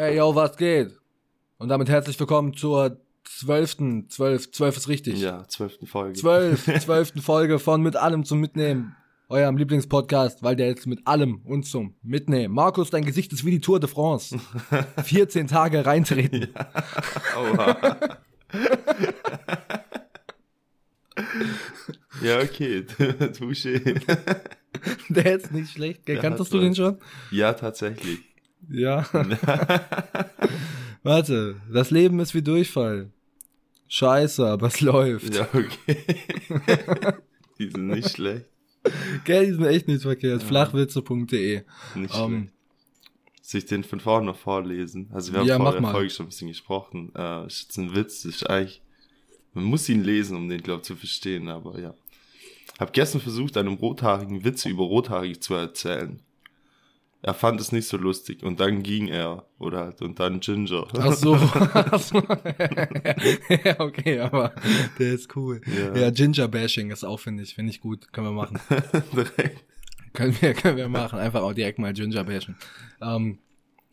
Ey, yo, was geht? Und damit herzlich willkommen zur zwölften, zwölf, zwölf ist richtig. Ja, zwölften Folge. Zwölf, zwölften Folge von Mit allem zum Mitnehmen. Eurem Lieblingspodcast, weil der jetzt mit allem und zum Mitnehmen. Markus, dein Gesicht ist wie die Tour de France. 14 Tage reintreten. Oha. ja, okay. Touché. Der ist nicht schlecht. Kanntest du den schon? Ja, tatsächlich. Ja. Warte, das Leben ist wie Durchfall. Scheiße, aber es läuft. Ja, okay. Die sind nicht schlecht. Gell, die sind echt nicht verkehrt. Flachwitze.de. Nicht Ähm, schlecht. Soll ich den von vorne noch vorlesen? Also wir haben Ja, vor der mal. Folge schon ein bisschen gesprochen. Äh, ist ein Witz, ist eigentlich, man muss ihn lesen, um den, glaube ich, zu verstehen, aber ja. Hab gestern versucht, einem Rothaarigen Witze über Rothaarig zu erzählen. Er fand es nicht so lustig und dann ging er, oder halt, und dann Ginger. Ach so. Ja, okay, aber der ist cool. Ja. Ja, Ginger Bashing ist auch, finde ich, finde ich gut. Können wir machen. Direkt. können wir, können wir machen. Einfach auch direkt mal Ginger Bashen. Ähm,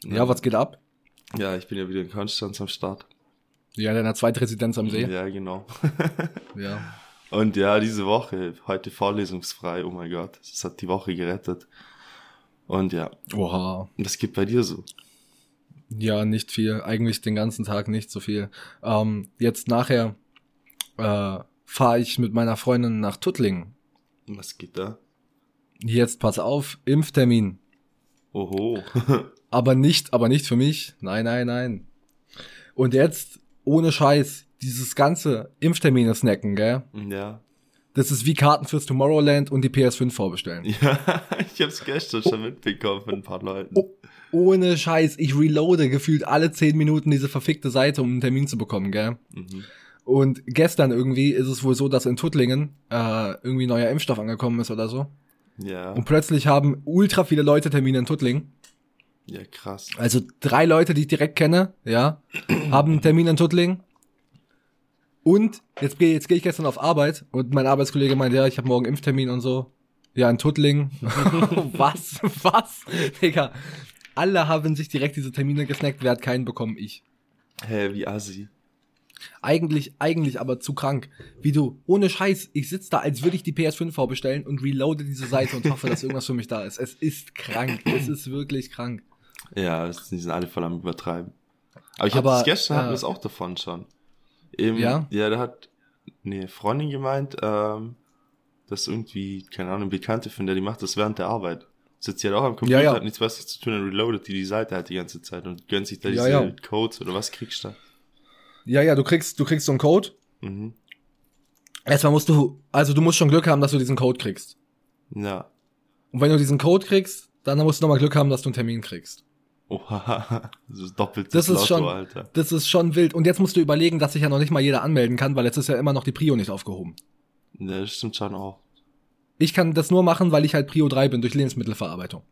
ja, was geht ab? Ja, ich bin ja wieder in Konstanz am Start. Ja, deiner Zweitresidenz am See. Ja, genau. Ja. Und ja, diese Woche, heute vorlesungsfrei, oh mein Gott, das hat die Woche gerettet. Und ja, Oha. was geht bei dir so? Ja, nicht viel. Eigentlich den ganzen Tag nicht so viel. Ähm, jetzt nachher äh, fahre ich mit meiner Freundin nach Tuttlingen. Was geht da? Jetzt pass auf, Impftermin. Oho. Aber nicht, aber nicht für mich. Nein, nein, nein. Und jetzt, ohne Scheiß, dieses ganze Impftermine snacken, gell? ja. Das ist wie Karten fürs Tomorrowland und die PS5 vorbestellen. Ja, ich hab's gestern schon mitbekommen von ein paar Leuten. Oh, ohne Scheiß, ich reloade gefühlt alle 10 Minuten diese verfickte Seite, um einen Termin zu bekommen, gell? Mhm. Und gestern irgendwie ist es wohl so, dass in Tuttlingen äh, irgendwie neuer Impfstoff angekommen ist oder so. Ja, Und plötzlich haben ultra viele Leute Termine in Tuttlingen. ja, krass. Also drei Leute, die ich direkt kenne, ja, haben einen Termin in Tuttlingen. Und jetzt gehe jetzt geh ich gestern auf Arbeit und mein Arbeitskollege meint, ja, ich habe morgen Impftermin und so. Ja, in Tuttlingen. was? Was? Digga. Alle haben sich direkt diese Termine gesnackt. Wer hat keinen bekommen? Ich. Hä, wie assi. Eigentlich, eigentlich aber zu krank. Wie du, ohne Scheiß, ich sitz da, als würde ich die PS5 vorbestellen und reloade diese Seite und hoffe, dass irgendwas für mich da ist. Es ist krank. Es ist wirklich krank. Ja, die sind alle voll am Übertreiben. Aber ich hab Aber, das gestern, hatten äh, wir es auch davon schon. Eben, Ja? Ja, da hat eine Freundin gemeint, ähm, dass irgendwie, keine Ahnung, Bekannte von der, die macht das während der Arbeit. Sitzt ja auch am Computer, Ja, ja. hat nichts Besseres zu tun, und reloadet die die Seite halt die ganze Zeit und gönnt sich da Ja, diese ja. Codes oder was kriegst du da? Ja, ja, du kriegst, du kriegst so einen Code. Mhm. Erstmal musst du, also du musst schon Glück haben, dass du diesen Code kriegst. Ja. Und wenn du diesen Code kriegst, dann musst du nochmal Glück haben, dass du einen Termin kriegst. Oha, das ist doppelt Das ist schon, Alter. das ist schon wild. Und jetzt musst du überlegen, dass sich ja noch nicht mal jeder anmelden kann, weil jetzt ist ja immer noch die Prio nicht aufgehoben. Ja, das stimmt schon auch. Ich kann das nur machen, weil ich halt Prio 3 bin durch Lebensmittelverarbeitung.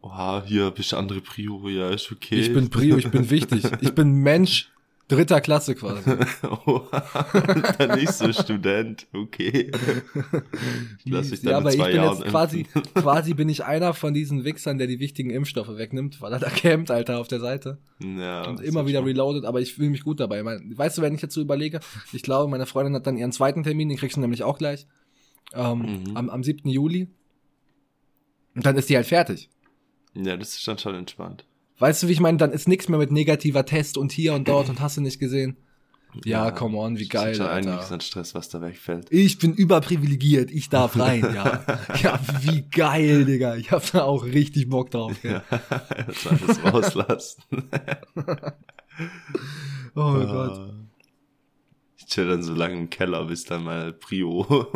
Oha, hier bist du andere Prio, ja, ist okay. Ich bin Prio, ich bin wichtig. Ich bin Mensch dritter Klasse quasi. Oha, dann nicht so Student, okay. Lass ich dann ja, aber ich zwei bin Jahren jetzt quasi, quasi bin ich einer von diesen Wichsern, der die wichtigen Impfstoffe wegnimmt, weil er da campt, Alter, auf der Seite. Ja, und immer wieder schon- reloaded, aber ich fühle mich gut dabei. Weißt du, wenn ich jetzt so überlege, ich glaube, meine Freundin hat dann ihren zweiten Termin, den kriegst du nämlich auch gleich, ähm, Mhm. am, am 7. Juli. Und dann ist die halt fertig. Ja, das ist dann schon entspannt. Weißt du, wie ich meine? Dann ist nichts mehr mit negativer Test und hier und dort und hast du nicht gesehen. Ja, come on, wie das ist geil, Alter. einiges an Stress, was da wegfällt. Ich bin überprivilegiert, ich darf rein, ja. Ja, wie geil, Digga. Ich hab da auch richtig Bock drauf. Gell? das alles rauslassen. Oh Gott. Ah. Ich chill dann so lange im Keller, bis dann mal Prio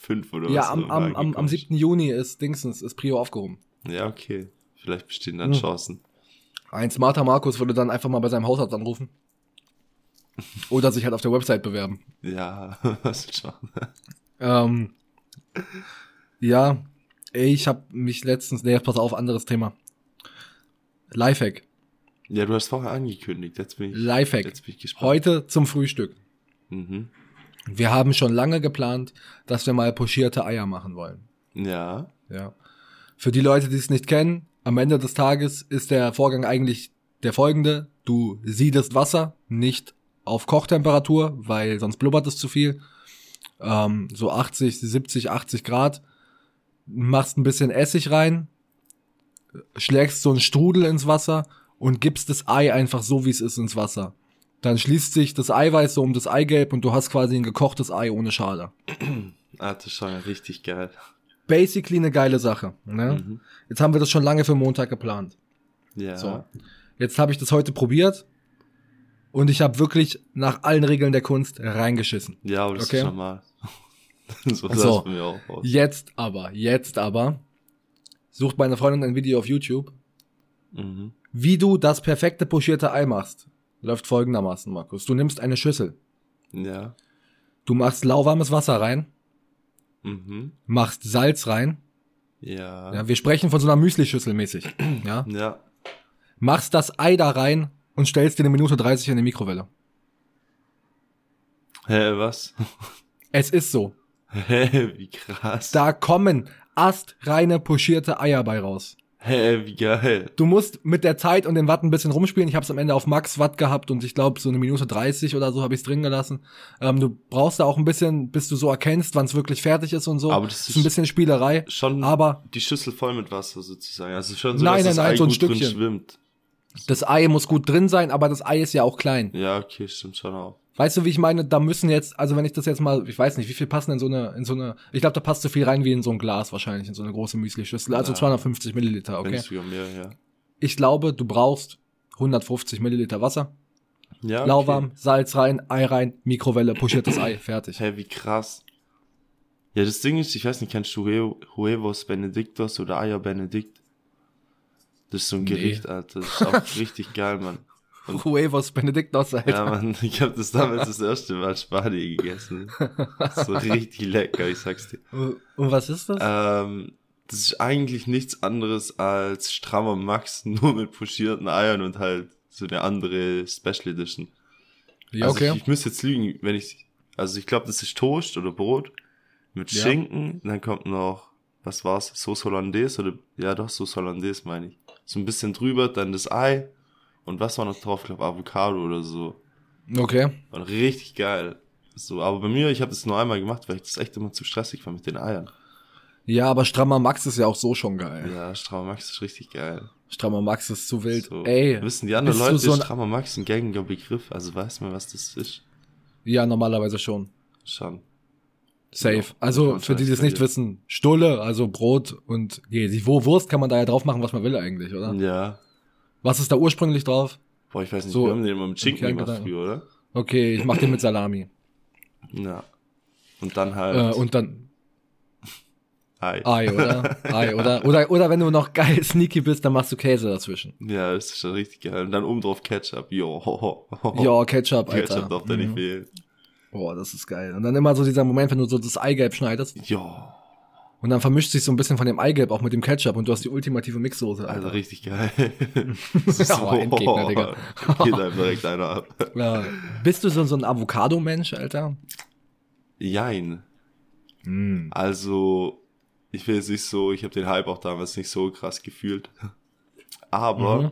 5 oder Ja, was am, auch am, am, am angekommen 7. Juni ist Dingsens, ist Prio aufgehoben. Ja, okay. Vielleicht bestehen dann Hm. Chancen. Ein smarter Markus würde dann einfach mal bei seinem Hausarzt anrufen. Oder sich halt auf der Website bewerben. Ja, was schon. Ähm, ja, ich habe mich letztens, nee, pass auf, anderes Thema. Lifehack. Ja, du hast vorher angekündigt. Jetzt bin ich, Lifehack. jetzt bin ich gespannt. Heute zum Frühstück. Mhm. Wir haben schon lange geplant, dass wir mal pochierte Eier machen wollen. Ja. Ja. Für die Leute, die es nicht kennen, am Ende des Tages ist der Vorgang eigentlich der folgende. Du siedest Wasser, nicht auf Kochtemperatur, weil sonst blubbert es zu viel. Ähm, so 80, 70, 80 Grad. Machst ein bisschen Essig rein, schlägst so einen Strudel ins Wasser und gibst das Ei einfach so, wie es ist, ins Wasser. Dann schließt sich das Eiweiß so um das Eigelb und du hast quasi ein gekochtes Ei ohne Schale. Ah, das ist schon richtig geil. Basically eine geile Sache. Ne? Mhm. Jetzt haben wir das schon lange für Montag geplant. Ja. So. Jetzt habe ich das heute probiert und ich habe wirklich nach allen Regeln der Kunst reingeschissen. Ja, aber das Okay. ist normal. so sah So. mir auch aus. Jetzt aber, jetzt aber, sucht meine Freundin ein Video auf YouTube, Mhm. wie du das perfekte pochierte Ei machst. Läuft folgendermaßen, Markus. Du nimmst eine Schüssel, Ja. du machst lauwarmes Wasser rein, Mhm. machst Salz rein. Ja. Ja, wir sprechen von so einer Müslischüssel mäßig. Ja, Ja. machst das Ei da rein und stellst dir eine Minute 30 in die Mikrowelle. Hä, was? Es ist so. Hä, wie krass. Da kommen astreine pochierte Eier bei raus. Hä, wie geil. Du musst mit der Zeit und dem Watt ein bisschen rumspielen. Ich habe es am Ende auf Max Watt gehabt und ich glaube so eine Minute 30 oder so habe ich es drin gelassen. Ähm, du brauchst da auch ein bisschen, bis du so erkennst, wann es wirklich fertig ist und so. Aber das ist ein ist- bisschen Spielerei. Schon Aber die Schüssel voll mit Wasser sozusagen. Also schon so, Nein, dass nein, das nein, Ei so ein Stückchen. schwimmt. das Ei muss gut drin sein, aber das Ei ist ja auch klein. Ja, okay, stimmt schon auch. Weißt du, wie ich meine? Da müssen jetzt, also wenn ich das jetzt mal, ich weiß nicht, wie viel passen in so eine, in so eine, ich glaube, da passt so viel rein wie in so ein Glas wahrscheinlich, in so eine große Müsli-Schüssel. Also Ja. 250 Milliliter, okay? mehr, ja. Ich glaube, du brauchst 150 Milliliter Wasser, Ja, okay. lauwarm, Salz rein, Ei rein, Mikrowelle, pochiertes Ei, fertig. Hä, wie krass. Ja, das Ding ist, ich weiß nicht, kennst du Hue- Huevos Benedictos oder Eier Benedikt? Das ist so ein Nee. Gericht, Alter. Das ist auch richtig geil, Mann. Huevos Benedictos, Alter. Ja, Mann, ich habe das damals das erste Mal Spanien gegessen. So richtig lecker, ich sag's dir. Und was ist das? Ähm, das ist eigentlich nichts anderes als strammer Max, nur mit pochierten Eiern und halt so eine andere Special Edition. ja, also okay. ich, ich müsste jetzt lügen, wenn ich, also ich glaube, das ist Toast oder Brot mit Ja. Schinken, dann kommt noch, was war's, Sauce Hollandaise oder, ja doch, Sauce Hollandaise meine ich. So ein bisschen drüber, dann das Ei und was war noch drauf, ich glaube Avocado oder so. okay. Und richtig geil. So, aber bei mir, ich habe das nur einmal gemacht, weil ich das echt immer zu stressig war mit den Eiern. Ja, aber strammer Max ist ja auch so schon geil. Ja, Strammer Max ist richtig geil. Strammer Max ist zu wild. So, Ey, wissen die anderen Leute, so ein- Strammer Max ein gängiger Begriff, also weiß man, was das ist. ja, normalerweise schon. Schon. Safe. Ja, Also, für die, die es nicht wissen, Stulle, also Brot und nee, die Wo- Wurst kann man da ja drauf machen, was man will eigentlich, oder? Ja. Was ist da ursprünglich drauf? Boah, ich weiß nicht, So, wir haben den immer mit Schinken kleinen gemacht Gedanken. früher, oder? Okay, ich mach den mit Salami. Ja. Und dann halt äh, und dann Ei. Ei, oder? Ei, oder? Oder, oder wenn du noch geil sneaky bist, dann machst du Käse dazwischen. Ja, das ist schon richtig geil. Und dann oben drauf Ketchup. Jo. ho, ho. Ja, Ketchup, Alter. Ketchup darf da nicht Mhm. fehlen. Boah, das ist geil. Und dann immer so dieser Moment, wenn du so das Eigelb schneidest Jo. Und dann vermischt sich so ein bisschen von dem Eigelb auch mit dem Ketchup und du hast die ultimative Mixsoße, Also Alter. richtig geil. Ist Ja, Endgegner, Digga. Geht einem direkt einer ab. Ja. Bist du so, so ein Avocado-Mensch, Alter? Jein. Mm. Also, ich will jetzt nicht so, ich habe den Hype auch damals nicht so krass gefühlt. Aber Mhm.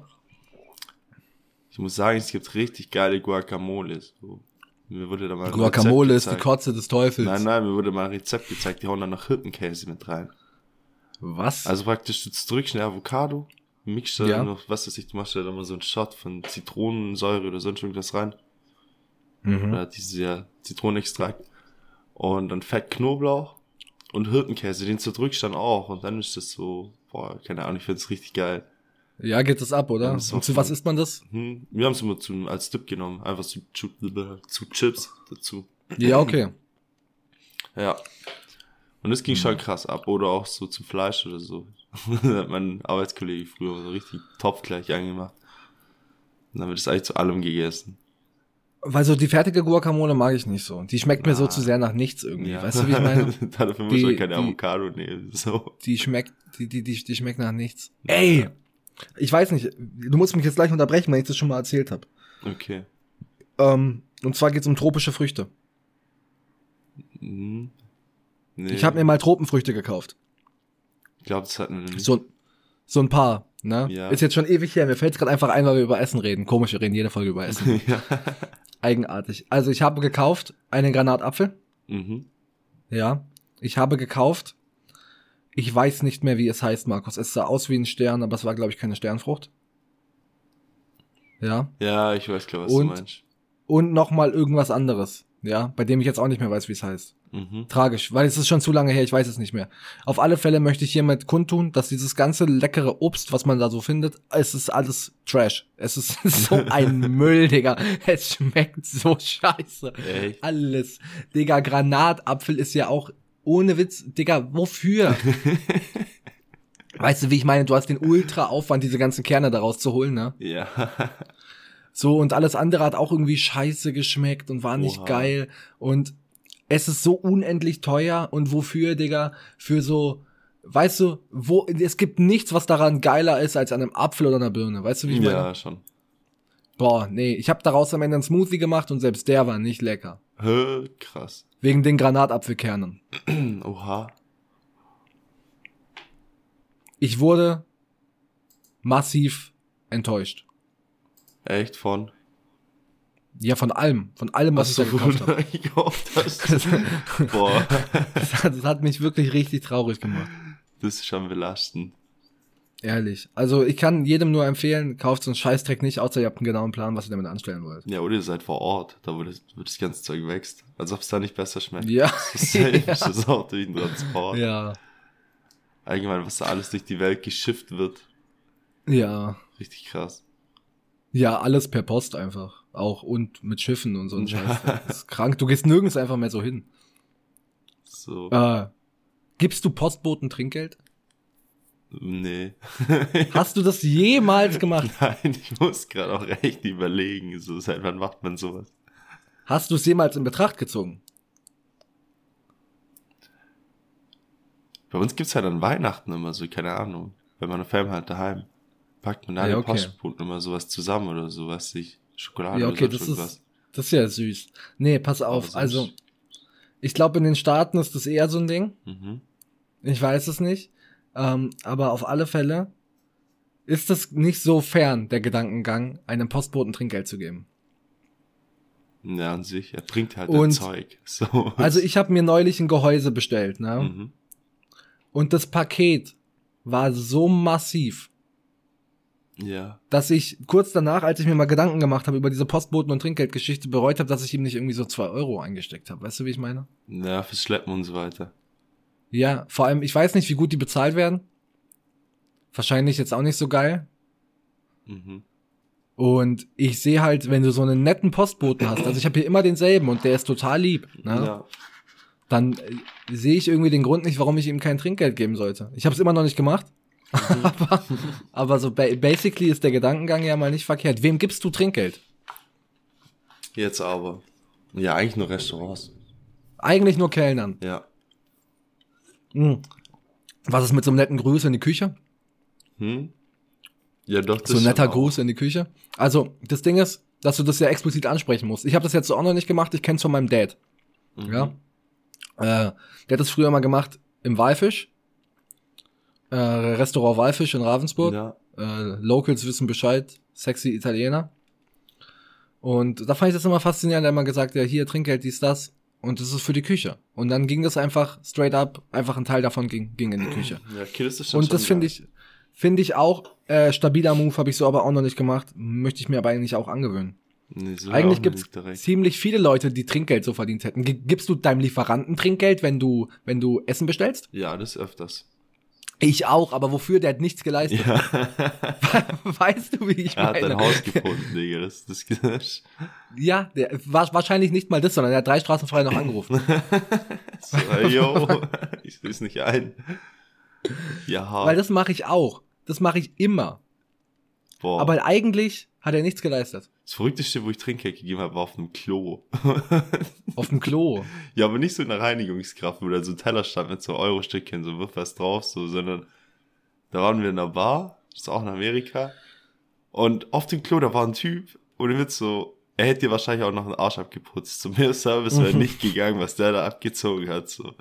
ich muss sagen, es gibt richtig geile Guacamole. So. Mir wurde da mal Guacamole ist die. Kotze des Teufels. Nein, nein, mir wurde mal ein Rezept gezeigt, die hauen dann noch Hirtenkäse mit rein. Was? Also praktisch, du drückst eine Avocado, mixt da Ja. noch, was weiß ich, du machst da dann mal so einen Shot von Zitronensäure oder sonst irgendwas rein. mhm. Oder diese Zitronenextrakt. Und dann Fett Knoblauch und Hirtenkäse, den zerdrückst dann auch. Und dann ist das so, boah, keine Ahnung, ich find's richtig geil. Ja, geht das ab, oder? Ja, und zu was isst man das? Hm, wir haben es immer zum, als Dip genommen, einfach zu, zu, zu Chips dazu. Ja, okay. Ja. Und das ging schon krass ab. Oder auch so zum Fleisch oder so. hat mein Arbeitskollege früher so richtig Topf gleich angemacht. Und dann wird es eigentlich zu allem gegessen. Weil so die fertige Guacamole mag ich nicht so. Die schmeckt mir so Ah. zu sehr nach nichts irgendwie. Ja. Weißt du, wie ich meine? Dafür muss man keine die- Avocado nehmen. So. Die schmeckt, die, die, die, die schmeckt nach nichts. Ey! Ich weiß nicht, du musst mich jetzt gleich unterbrechen, wenn ich das schon mal erzählt habe. Okay. Ähm, und zwar geht's um tropische Früchte. Mhm. Nee. Ich habe mir mal Tropenfrüchte gekauft. ich glaube, das hatten wir nicht. So, so ein paar. Ne? Ja. Ist jetzt schon ewig her. Mir fällt gerade einfach ein, weil wir über Essen reden. Komisch, wir reden jede Folge über Essen. ja. Eigenartig. Also ich habe gekauft einen Granatapfel. Mhm. Ja. Ich habe gekauft. Ich weiß nicht mehr, wie es heißt, Markus. Es sah aus wie ein Stern, aber es war, glaube ich, keine Sternfrucht. Ja. Ja, ich weiß klar, was Und- du meinst. Und noch mal irgendwas anderes. Ja. Bei dem ich jetzt auch nicht mehr weiß, wie es heißt. Mhm. Tragisch, weil es ist schon zu lange her, ich weiß es nicht mehr. Auf alle Fälle möchte ich hiermit kundtun, dass dieses ganze leckere Obst, was man da so findet, es ist alles Trash. Es ist so ein Müll, Digga. Es schmeckt so scheiße. Echt? Alles. Digga, Granatapfel ist ja auch ohne Witz, Digga, wofür? weißt du, wie ich meine? Du hast den Ultra-Aufwand, diese ganzen Kerne daraus zu holen, ne? Ja. So, und alles andere hat auch irgendwie scheiße geschmeckt und war nicht Oha. geil. Und es ist so unendlich teuer. Und wofür, Digga? Für so, weißt du, wo, es gibt nichts, was daran geiler ist als an einem Apfel oder einer Birne. Weißt du, wie ich meine? ja, schon. Boah, nee, ich habe daraus am Ende einen Smoothie gemacht und selbst der war nicht lecker. Hä, krass. Wegen den Granatapfelkernen. Oha. Ich wurde massiv enttäuscht. Echt von? Ja, von allem. Von allem, was ich da gekauft habe. gekauft hast. Boah, Das hat, das hat mich wirklich richtig traurig gemacht. das ist schon belastend. Ehrlich. Also ich kann jedem nur empfehlen, kauft so einen Scheißdreck nicht, außer ihr habt einen genauen Plan, was ihr damit anstellen wollt. Ja, oder ihr seid vor Ort, da das, wo das ganze Zeug wächst. Als ob es da nicht besser schmeckt. Ja. Das ist auch wie ein Transport. ja. Allgemein, was da alles durch die Welt geschifft wird. Ja. Richtig krass. Ja, alles per Post einfach. Auch und mit Schiffen und so ein. Scheiß. Das ist krank. Du gehst nirgends einfach mehr so hin. So. Äh, gibst du Postboten Trinkgeld? Nee. Hast du das jemals gemacht? Nein, ich muss gerade auch echt überlegen. So, seit wann macht man sowas? Hast du es jemals in Betracht gezogen? Bei uns gibt's halt an Weihnachten immer so, keine Ahnung. Wenn man eine Family halt daheim packt man da Ja, den okay. Postboten immer sowas zusammen oder sowas, sich Schokolade Ja, okay, oder das sonst ist, das ist ja süß. Nee, pass auf. Also, ich glaube, in den Staaten ist das eher so ein Ding. Mhm. Ich weiß es nicht. Ähm, aber auf alle Fälle ist es nicht so fern, der Gedankengang, einem Postboten Trinkgeld zu geben. Ja, an sich. Er bringt halt Und- Zeug. So. Also ich habe mir neulich ein Gehäuse bestellt, ne? Mhm. Und das Paket war so massiv, Ja. dass ich kurz danach, als ich mir mal Gedanken gemacht habe über diese Postboten- und Trinkgeldgeschichte, bereut habe, dass ich ihm nicht irgendwie so zwei Euro eingesteckt habe. Weißt du, wie ich meine? Ja, fürs Schleppen und so weiter. Ja, vor allem, ich weiß nicht, wie gut die bezahlt werden. Wahrscheinlich jetzt auch nicht so geil. Mhm. Und ich sehe halt, wenn du so einen netten Postboten hast, also ich habe hier immer denselben und der ist total lieb, ne? Ja. dann äh, sehe ich irgendwie den Grund nicht, warum ich ihm kein Trinkgeld geben sollte. Ich habe es immer noch nicht gemacht. aber, aber so ba basically ist der Gedankengang ja mal nicht verkehrt. Wem gibst du Trinkgeld? Jetzt aber. Ja, eigentlich nur Restaurants. Eigentlich nur Kellnern. Ja. Hm. Was ist mit so einem netten Gruß in die Küche? Hm? Ja, doch, das So ein netter. Gruß in die Küche. Also, das Ding ist, dass du das ja explizit ansprechen musst. Ich habe das jetzt so auch noch nicht gemacht, ich kenne es von meinem Dad. Mhm. Ja. Äh, der hat das früher mal gemacht im Walfisch. Äh, Restaurant Walfisch in Ravensburg. Ja. Äh, Locals wissen Bescheid, sexy Italiener. Und da fand ich das immer faszinierend, er hat immer gesagt, ja, hier Trinkgeld, dies, das. Und das ist für die Küche. Und dann ging das einfach straight up, einfach ein Teil davon ging, ging in die Küche. Ja, okay, das ist schon Und das finde ich, finde ich auch, äh, stabiler Move, habe ich so aber auch noch nicht gemacht. Möchte ich mir aber eigentlich auch angewöhnen. Nee, so Eigentlich nicht direkt. ziemlich viele Leute, die Trinkgeld so verdient hätten. Gi- Gibst du deinem Lieferanten Trinkgeld, wenn du, wenn du Essen bestellst? Ja, das öfters. Ich auch, aber wofür? Der hat nichts geleistet. Ja. Weißt du, wie ich er hat meine? ein Haus gefunden, Digga. Das, das, das Ja, der, war, wahrscheinlich nicht mal das, sondern er hat drei Straßen frei noch angerufen. so, yo, ich sehe es nicht ein. Ja, Weil das mache ich auch. Das mache ich immer. boah. Aber eigentlich hat er nichts geleistet. Das Verrückteste, wo ich Trinkgeld gegeben habe, war auf einem Klo. Auf dem Klo. ja, aber nicht so in der Reinigungskraft, wo da so ein Teller stand mit so Euro-Stückchen, so wirf was drauf, so, sondern da waren wir in einer Bar, das ist auch in Amerika. Und auf dem Klo, da war ein Typ, ohne Witz so, er hätte dir wahrscheinlich auch noch einen Arsch abgeputzt. Zu mehr Service wäre nicht gegangen, was der da abgezogen hat, so.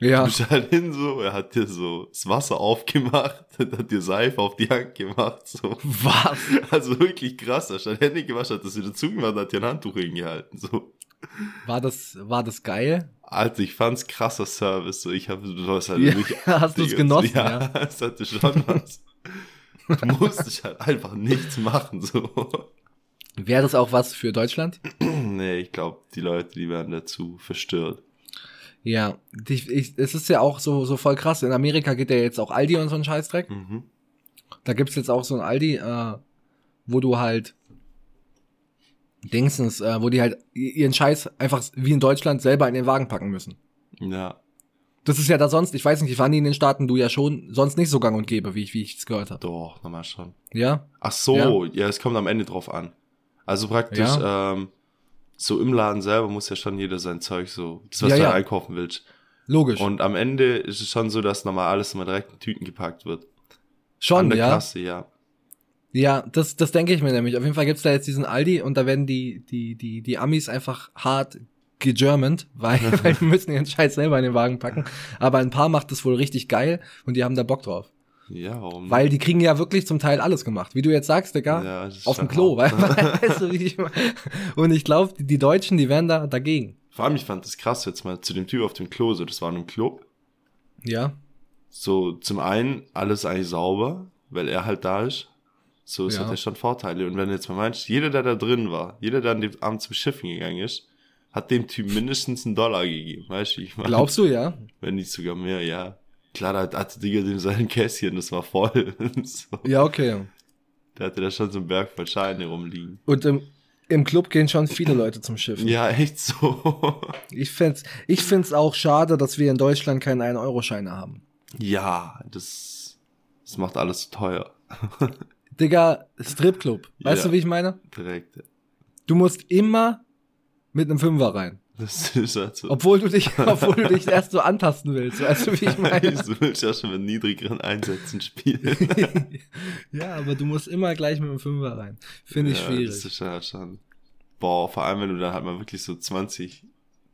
Ja. Du bist halt hin so, er hat dir so das Wasser aufgemacht, hat dir Seife auf die Hand gemacht, so. Was? Also wirklich krass, er hat Hände gewaschen, hat das wieder zugemacht, hat dir ein Handtuch hingehalten, so. War das, war das geil? Alter, ich fand's krasser Service, so. Ich habe, du hast halt Ja, wirklich, hast du's Digga, genossen, Ja, ja? es hatte schon was. Du musstest halt einfach nichts machen, so. Wäre das auch was für Deutschland? Nee, ich glaube, die Leute, die werden dazu verstört. Ja, ich, ich, es ist ja auch so, so voll krass. In Amerika geht ja jetzt auch Aldi und so ein Scheißdreck. Mhm. Da gibt's jetzt auch so ein Aldi, äh, wo du halt Dingsens, äh, wo die halt ihren Scheiß einfach wie in Deutschland selber in den Wagen packen müssen. Ja, Das ist ja da sonst, ich weiß nicht, ich war nie in den Staaten, du ja schon, sonst nicht so gang und gäbe, wie ich, wie ich es gehört habe. doch, nochmal schon. Ja? Ach so, ja. es kommt am Ende drauf an. Also praktisch, ähm, so im Laden selber muss ja schon jeder sein Zeug so, das was Ja, du ja. einkaufen willst. Logisch. Und am Ende ist es schon so, dass nochmal alles immer direkt in Tüten gepackt wird. An schon, der ja. Kasse, ja. Ja, das, das denke ich mir nämlich. Auf jeden Fall gibt's da jetzt diesen Aldi und da werden die, die, die, die Amis einfach hart gegermant, weil, weil die müssen ihren Scheiß selber in den Wagen packen. Aber ein paar macht das wohl richtig geil und die haben da Bock drauf. Ja, warum? Weil die kriegen ja wirklich zum Teil alles gemacht. Wie du jetzt sagst, Digga, Ja, auf dem Klo. Weil, hart. weißt du, wie ich meine? Und ich glaube, die, die Deutschen, die wären da dagegen. Vor allem, ich fand das krass jetzt mal zu dem Typ auf dem Klo, so, das war in einem Club. Ja, So, zum einen, alles eigentlich sauber, weil er halt da ist. So, es Ja. hat ja schon Vorteile. Und wenn du jetzt mal meinst, jeder, der da drin war, jeder, der an dem Abend zum Schiffen gegangen ist, hat dem Typ mindestens einen Dollar gegeben. Weißt du, wie ich meine? glaubst du, ja? Wenn nicht sogar mehr, ja. Klar, da hatte Digga dem sein Kästchen, das war voll. so. Ja, okay. Der hatte da schon so einen Berg voll Scheine rumliegen. Und im, im Club gehen schon viele Leute zum Schiff. Ja, echt so. Ich find's, ich find's auch schade, dass wir in Deutschland keine 1-Euro-Scheine haben. ja, das, das macht alles zu teuer. Digga, Stripclub. Weißt Ja. du, wie ich meine? Direkt. Du musst immer mit einem Fünfer rein. Das ist halt so. Obwohl du dich, obwohl du dich erst so antasten willst. Weißt du, wie ich meine? Du willst ja schon mit niedrigeren Einsätzen spielen. ja, aber du musst immer gleich mit einem Fünfer rein. Finde ich Ja, schwierig. Das ist halt schon. Boah, vor allem, wenn du dann halt mal wirklich so 20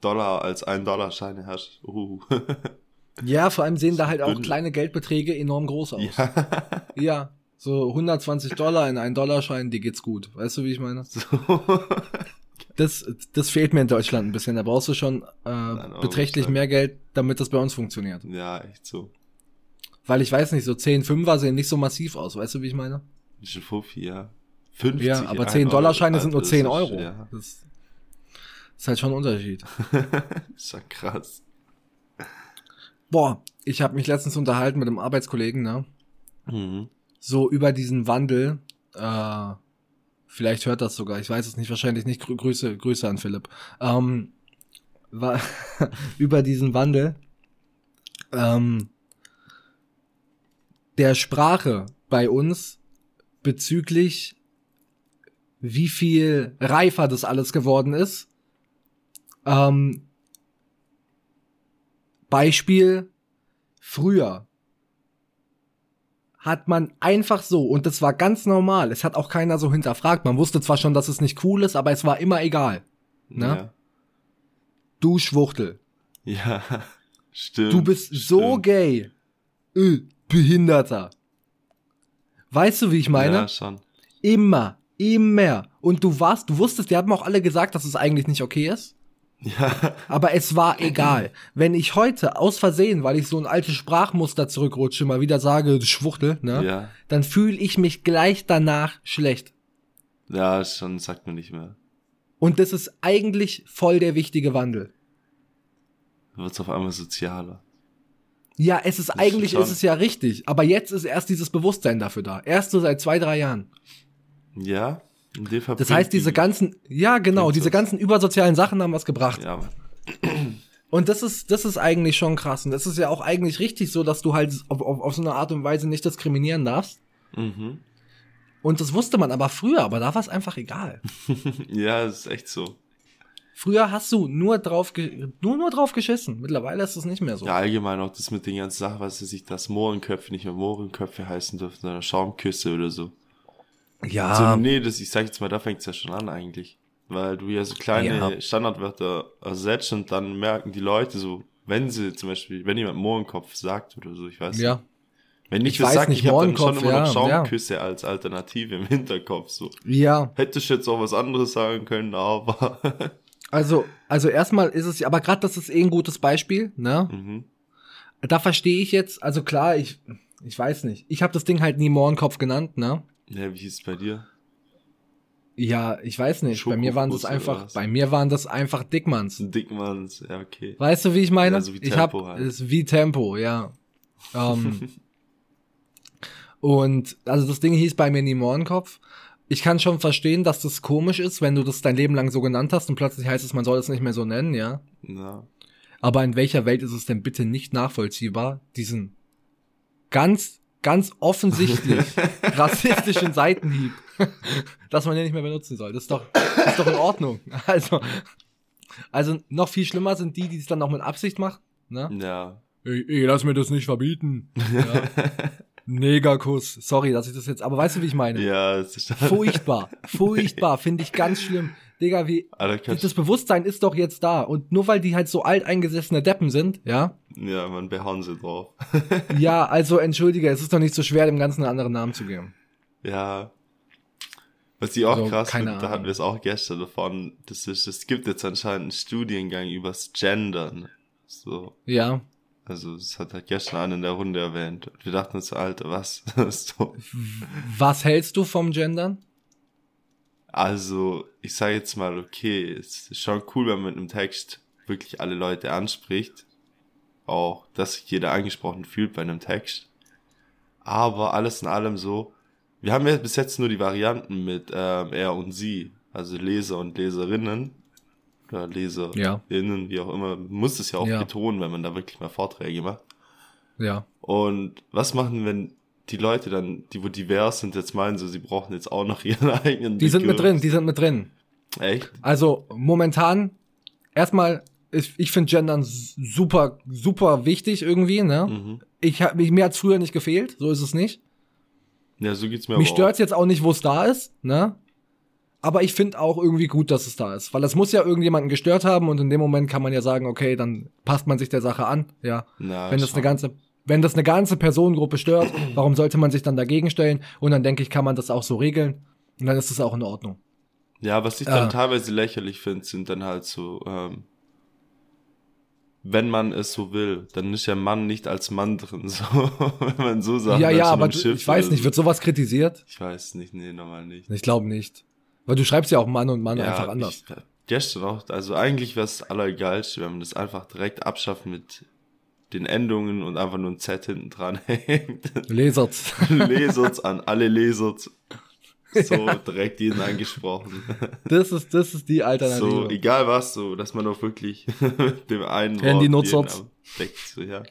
Dollar als 1 Dollar Scheine hast. Uh. Ja, vor allem sehen da halt auch kleine Geldbeträge enorm groß aus. Ja. ja. so 120 Dollar in einen Dollarschein, dir geht's gut. Weißt du, wie ich meine? So. Das, das fehlt mir in Deutschland ein bisschen. Da brauchst du schon äh, beträchtlich mehr Geld, damit das bei uns funktioniert. ja, echt so. Weil ich weiß nicht, so 10 Fünfer sehen nicht so massiv aus. Weißt du, wie ich meine? Ein bisschen Fuffi, ja. 50. Ja, aber ein 10 Euro, Dollarscheine sind nur Alter, 10 das Euro. Ja, Das ist halt schon ein Unterschied. ist ja krass. Boah, ich habe mich letztens unterhalten mit einem Arbeitskollegen, ne? Mhm. So über diesen Wandel. Äh, vielleicht hört das sogar, ich weiß es nicht, wahrscheinlich nicht. Grü Grüße, Grüße an Philipp. Ähm, war, über diesen Wandel ähm, der Sprache bei uns bezüglich wie viel reifer das alles geworden ist. Ähm, Beispiel früher hat man einfach so, und das war ganz normal, es hat auch keiner so hinterfragt, man wusste zwar schon, dass es nicht cool ist, aber es war immer egal. Ne? Du Schwuchtel, Ja. ja. Stimmt. du bist so stimmt. gay, äh, Behinderter. Weißt du, wie ich meine? Ja, schon. Immer, immer. Und du warst, du wusstest, die haben auch alle gesagt, dass es eigentlich nicht okay ist. Ja. Aber es war egal. Wenn ich heute aus Versehen, weil ich so ein altes Sprachmuster zurückrutsche, mal wieder sage, Schwuchtel, ne? Ja. Dann fühle ich mich gleich danach schlecht. Ja, schon sagt man nicht mehr. Und das ist eigentlich voll der wichtige Wandel. Dann wird's auf einmal sozialer. Ja, es ist eigentlich, schon- ist es ja richtig. Aber jetzt ist erst dieses Bewusstsein dafür da. Erst so seit zwei, drei Jahren. Ja. Das heißt, diese die- ganzen, ja genau, diese ganzen übersozialen Sachen haben was gebracht. Ja, Und das ist, das ist eigentlich schon krass. Und das ist ja auch eigentlich richtig so, dass du halt auf, auf, auf so eine Art und Weise nicht diskriminieren darfst. mhm. Und das wusste man aber früher, aber da war es einfach egal. ja, ist echt so. Früher hast du nur drauf, nur, nur drauf geschissen. Mittlerweile ist es nicht mehr so. Ja, allgemein auch das mit den ganzen Sachen, was weiß ich, dass Mohrenköpfe nicht mehr Mohrenköpfe heißen dürfen, sondern Schaumküsse oder so. Ja, So, nee, das, ich sag jetzt mal, da fängt's ja schon an eigentlich. Weil du ja so kleine Ja. Standardwörter ersetzt und dann merken die Leute so, wenn sie zum Beispiel, wenn jemand Mohrenkopf sagt oder so, ich weiß Ja. nicht. Wenn ich, Ich das sage, ich habe dann schon immer noch ja, ja. Schaumküsse als Alternative im Hinterkopf. So. Ja. Hätte ich jetzt auch was anderes sagen können, aber. Also, also erstmal ist es, aber gerade das ist eh ein gutes Beispiel, ne? mhm. Da verstehe ich jetzt, also klar, ich, ich weiß nicht. Ich habe das Ding halt nie Mohrenkopf genannt, ne? Ja, wie hieß es bei dir? Ja, ich weiß nicht. bei mir waren das einfach, bei mir waren das einfach Dickmanns. Dickmanns, ja, okay. Weißt du, wie ich meine? Ja, so wie ich Tempo hab, halt. ist wie Tempo, ja. Ähm, und also das Ding hieß bei mir nie Mohrenkopf. Ich kann schon verstehen, dass das komisch ist, wenn du das dein Leben lang so genannt hast und plötzlich heißt es, man soll es nicht mehr so nennen, ja. Ja. Aber in welcher Welt ist es denn bitte nicht nachvollziehbar, diesen ganz, ganz offensichtlich rassistischen Seitenhieb, dass man den nicht mehr benutzen soll? Das ist doch, das ist doch in Ordnung. Also, also noch viel schlimmer sind die, die es dann auch mit Absicht machen, ne? Ja. Ey, ey, lass mir das nicht verbieten. Ja. Negerkuss. Sorry, dass ich das jetzt, aber weißt du, wie ich meine? Ja, es ist Furchtbar. Furchtbar. Finde ich ganz schlimm. Digga, wie, Alter, das Bewusstsein ist doch jetzt da. Und nur weil die halt so alteingesessene Deppen sind, ja. ja, man behauen sie drauf. Ja, also entschuldige, es ist doch nicht so schwer, dem Ganzen einen anderen Namen zu geben. Ja. Was ich auch Also, krass finde, da hatten wir es auch gestern davon, das ist, es gibt jetzt anscheinend einen Studiengang übers Gendern. So. Ja. Also, das hat halt gestern einer in der Runde erwähnt. Und wir dachten uns, Alter, was? so. Was hältst du vom Gendern? Also, ich sage jetzt mal, okay, es ist schon cool, wenn man mit einem Text wirklich alle Leute anspricht. Auch, dass sich jeder angesprochen fühlt bei einem Text. Aber alles in allem so, wir haben ja bis jetzt nur die Varianten mit ähm, er und sie, also Leser und Leserinnen oder Leserinnen, wie auch immer, man muss es ja auch Ja. betonen, wenn man da wirklich mal Vorträge macht. Ja. Und was machen, wenn die Leute dann, die wo divers sind, jetzt meinen so, sie brauchen jetzt auch noch ihren eigenen Die sind mit drin, die sind mit drin. Echt? Also momentan, erstmal, ich, ich finde Gendern super, super wichtig irgendwie, ne? Mhm. Ich hab, mir hat's früher nicht gefehlt, so ist es nicht. Ja, so geht's mir Mich stört's jetzt auch nicht, wo es da ist, ne? Aber ich finde auch irgendwie gut, dass es da ist. Weil das muss ja irgendjemanden gestört haben und in dem Moment kann man ja sagen, okay, dann passt man sich der Sache an, ja. Na, wenn das schon. eine ganze, wenn das eine ganze Personengruppe stört, warum sollte man sich dann dagegen stellen? Und dann denke ich, kann man das auch so regeln. Und dann ist es auch in Ordnung. Ja, was ich dann Ah. teilweise lächerlich finde, sind dann halt so, ähm, wenn man es so will, dann ist ja Mann nicht als Mann drin, so, wenn man so sagt. ja, ja, aber Schiff ich weiß nicht, wird sowas kritisiert? Ich weiß nicht, nee, normal nicht. Ich glaube nicht. Weil du schreibst ja auch Mann und Mann ja, einfach anders. Ich, gestern auch, also eigentlich wäre es allergeilste, wenn man das einfach direkt abschafft mit den Endungen und einfach nur ein Z hinten dran hängt. Lesert's. Leserts an alle Leserts. So direkt jeden angesprochen. Das ist, das ist die Alternative. So, egal was, so, dass man auch wirklich dem einen Handy-Nutzers. so, ja.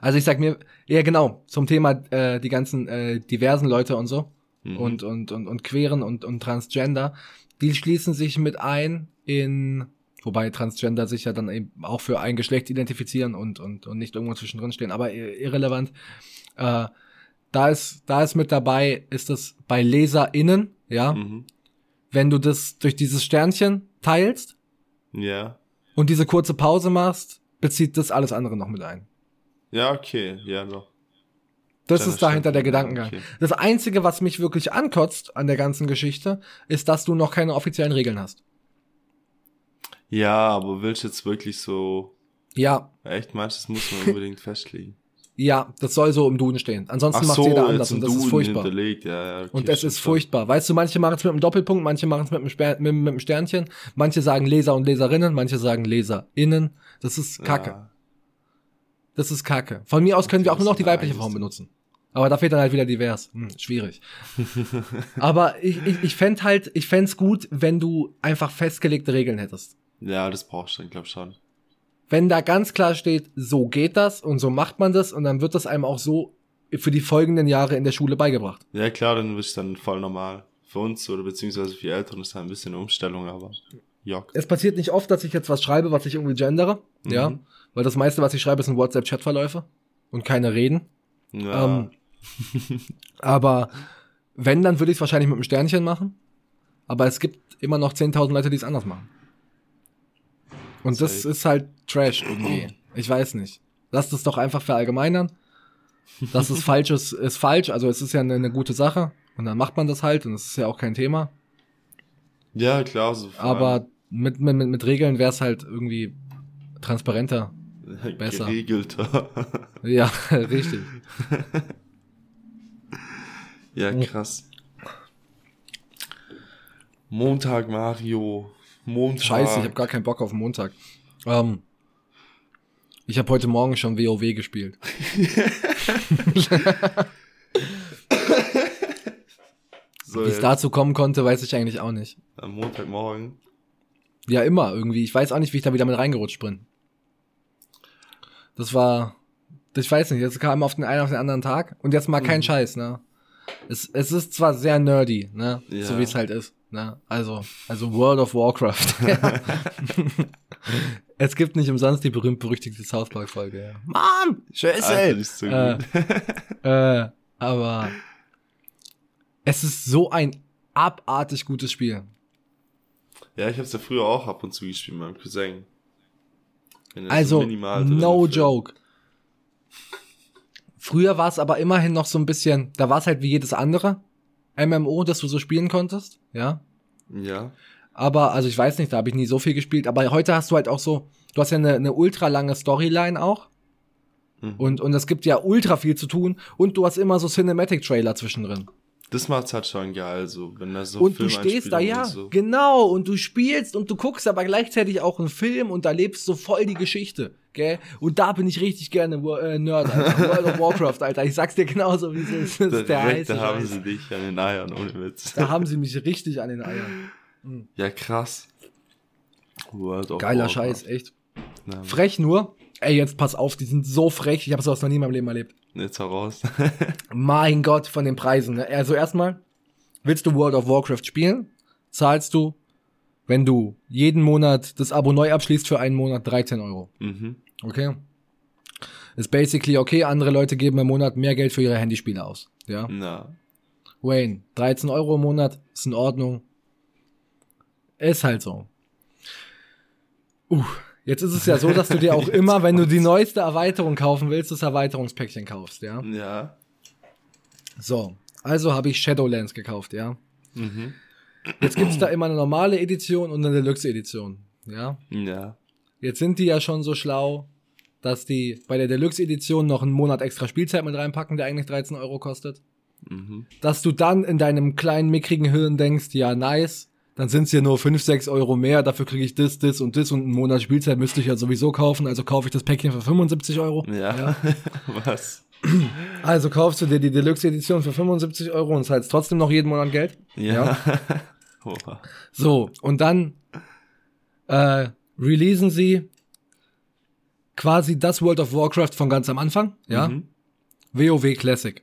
Also ich sag mir, ja genau, zum Thema äh, die ganzen äh, diversen Leute und so Mhm. und, und, und, und Queren und, und Transgender, die schließen sich mit ein in, wobei Transgender sich ja dann eben auch für ein Geschlecht identifizieren und, und, und nicht irgendwo zwischendrin stehen, aber ir- irrelevant. Äh, da ist, da ist mit dabei, ist das bei LeserInnen, ja, Mhm. wenn du das durch dieses Sternchen teilst Ja. und diese kurze Pause machst, bezieht das alles andere noch mit ein. Ja, okay, ja, doch. Das Kleiner ist dahinter der Sternchen, Gedankengang. okay. Das Einzige, was mich wirklich ankotzt an der ganzen Geschichte, ist, dass du noch keine offiziellen Regeln hast. Ja, aber willst du jetzt wirklich so, Ja, echt das muss man unbedingt festlegen? ja, das soll so im Duden stehen. Ansonsten macht jeder anders und das ist Duden furchtbar. hinterlegt, ja, okay, Und stimmt ist furchtbar. Weißt du, manche machen es mit einem Doppelpunkt, manche machen es mit mit, mit einem Sternchen, manche sagen Leser und Leserinnen, manche sagen LeserInnen. Das ist Kacke. Ja. Das ist Kacke. Von mir aus können wir auch nur noch die Das ist weibliche Form benutzen. Aber da fehlt dann halt wieder divers. Hm, schwierig. Aber ich, ich, ich fände halt, ich fänd's gut, wenn du einfach festgelegte Regeln hättest. Ja, das brauchst du dann, glaub schon. Wenn da ganz klar steht, so geht das und so macht man das und dann wird das einem auch so für die folgenden Jahre in der Schule beigebracht. Ja, klar, dann ist dann voll normal. Für uns oder beziehungsweise für die Eltern ist halt ein bisschen eine Umstellung, aber Jock. Es passiert nicht oft, dass ich jetzt was schreibe, was ich irgendwie gendere, Mhm. ja, weil das meiste, was ich schreibe, sind WhatsApp-Chatverläufe und keine Reden. Ja, Ähm, aber wenn, dann würde ich es wahrscheinlich mit einem Sternchen machen. Aber es gibt immer noch 10.000 Leute, die es anders machen. Und das ist halt Trash irgendwie. Ich weiß nicht. Lasst es doch einfach verallgemeinern. Dass es falsch ist, ist falsch. Also es ist ja eine, eine gute Sache. Und dann macht man das halt und es ist ja auch kein Thema. Ja, klar, so. Aber mit, mit, mit- mit Regeln wäre es halt irgendwie transparenter. besser. Geregelter. Ja, richtig. ja, krass. Montag, Mario. Montag. Scheiße, ich habe gar keinen Bock auf Montag. Ähm, ich habe heute Morgen schon WoW gespielt. so, Wie es jetzt dazu kommen konnte, weiß ich eigentlich auch nicht. am Montagmorgen. Ja, immer irgendwie. Ich weiß auch nicht, wie ich da wieder mit reingerutscht bin. Das war, ich weiß nicht, das kam auf den einen auf den anderen Tag und jetzt mal kein Mhm. Scheiß, ne? Es, es ist zwar sehr nerdy, ne? Ja. So wie es halt ist, ne? Also, also World of Warcraft. es gibt nicht umsonst die berühmt-berüchtigte South Park-Folge, ja. Mom! Alter, Scheiße! so Äh, gut. äh, aber es ist so ein abartig gutes Spiel. Ja, ich hab's ja früher auch ab und zu gespielt mit meinem Cousin. Also, no joke. Früher war es aber immerhin noch so ein bisschen, da war es halt wie jedes andere MMO, das du so spielen konntest, ja. Ja. Aber, also ich weiß nicht, da habe ich nie so viel gespielt, aber heute hast du halt auch so, du hast ja eine, eine ultra lange Storyline auch Mhm. und, und es gibt ja ultra viel zu tun und du hast immer so Cinematic-Trailer zwischendrin. Das macht's halt schon geil, so, wenn da so und du stehst da, ja, So. genau, und du spielst und du guckst aber gleichzeitig auch einen Film und erlebst so voll die Geschichte, gell? Und da bin ich richtig gerne äh, Nerd, Alter. World of Warcraft, Alter. Ich sag's dir genauso, wie es ist. Das Da, ist der heiße da haben sie dich an den Eiern, ohne Witz. Da haben sie mich richtig an den Eiern. Ja, krass. World of Geiler Warcraft. Scheiß, echt. Na, Frech nur. Ey, jetzt pass auf, die sind so frech. Ich habe sowas noch nie in meinem Leben erlebt. Jetzt heraus. Mein Gott, von den Preisen. Ne? Also erstmal, willst du World of Warcraft spielen? Zahlst du, wenn du jeden Monat das Abo neu abschließt, für einen Monat 13 Euro. mhm. Okay? Ist basically okay. Andere Leute geben im Monat mehr Geld für ihre Handyspiele aus. Ja? Na. Wayne, 13 Euro im Monat ist in Ordnung. Ist halt so. Uh, jetzt ist es ja so, dass du dir auch immer, wenn du die neueste Erweiterung kaufen willst, das Erweiterungspäckchen kaufst, ja? Ja. So, also habe ich Shadowlands gekauft, ja? Mhm. Jetzt gibt's da immer eine normale Edition und eine Deluxe-Edition, ja? Ja. Jetzt sind die ja schon so schlau, dass die bei der Deluxe-Edition noch einen Monat extra Spielzeit mit reinpacken, der eigentlich 13 Euro kostet. Mhm. Dass du dann in deinem kleinen, mickrigen Hirn denkst, ja, nice, dann sind's ja nur 5, 6 Euro mehr, dafür kriege ich das, das und das und einen Monat Spielzeit müsste ich ja sowieso kaufen, also kaufe ich das Päckchen für 75 Euro. Ja. Was? Also kaufst du dir die Deluxe-Edition für 75 Euro und zahlst trotzdem noch jeden Monat Geld. Ja. Oha. So, und dann äh, releasen sie quasi das World of Warcraft von ganz am Anfang, ja. Mhm. WoW Classic.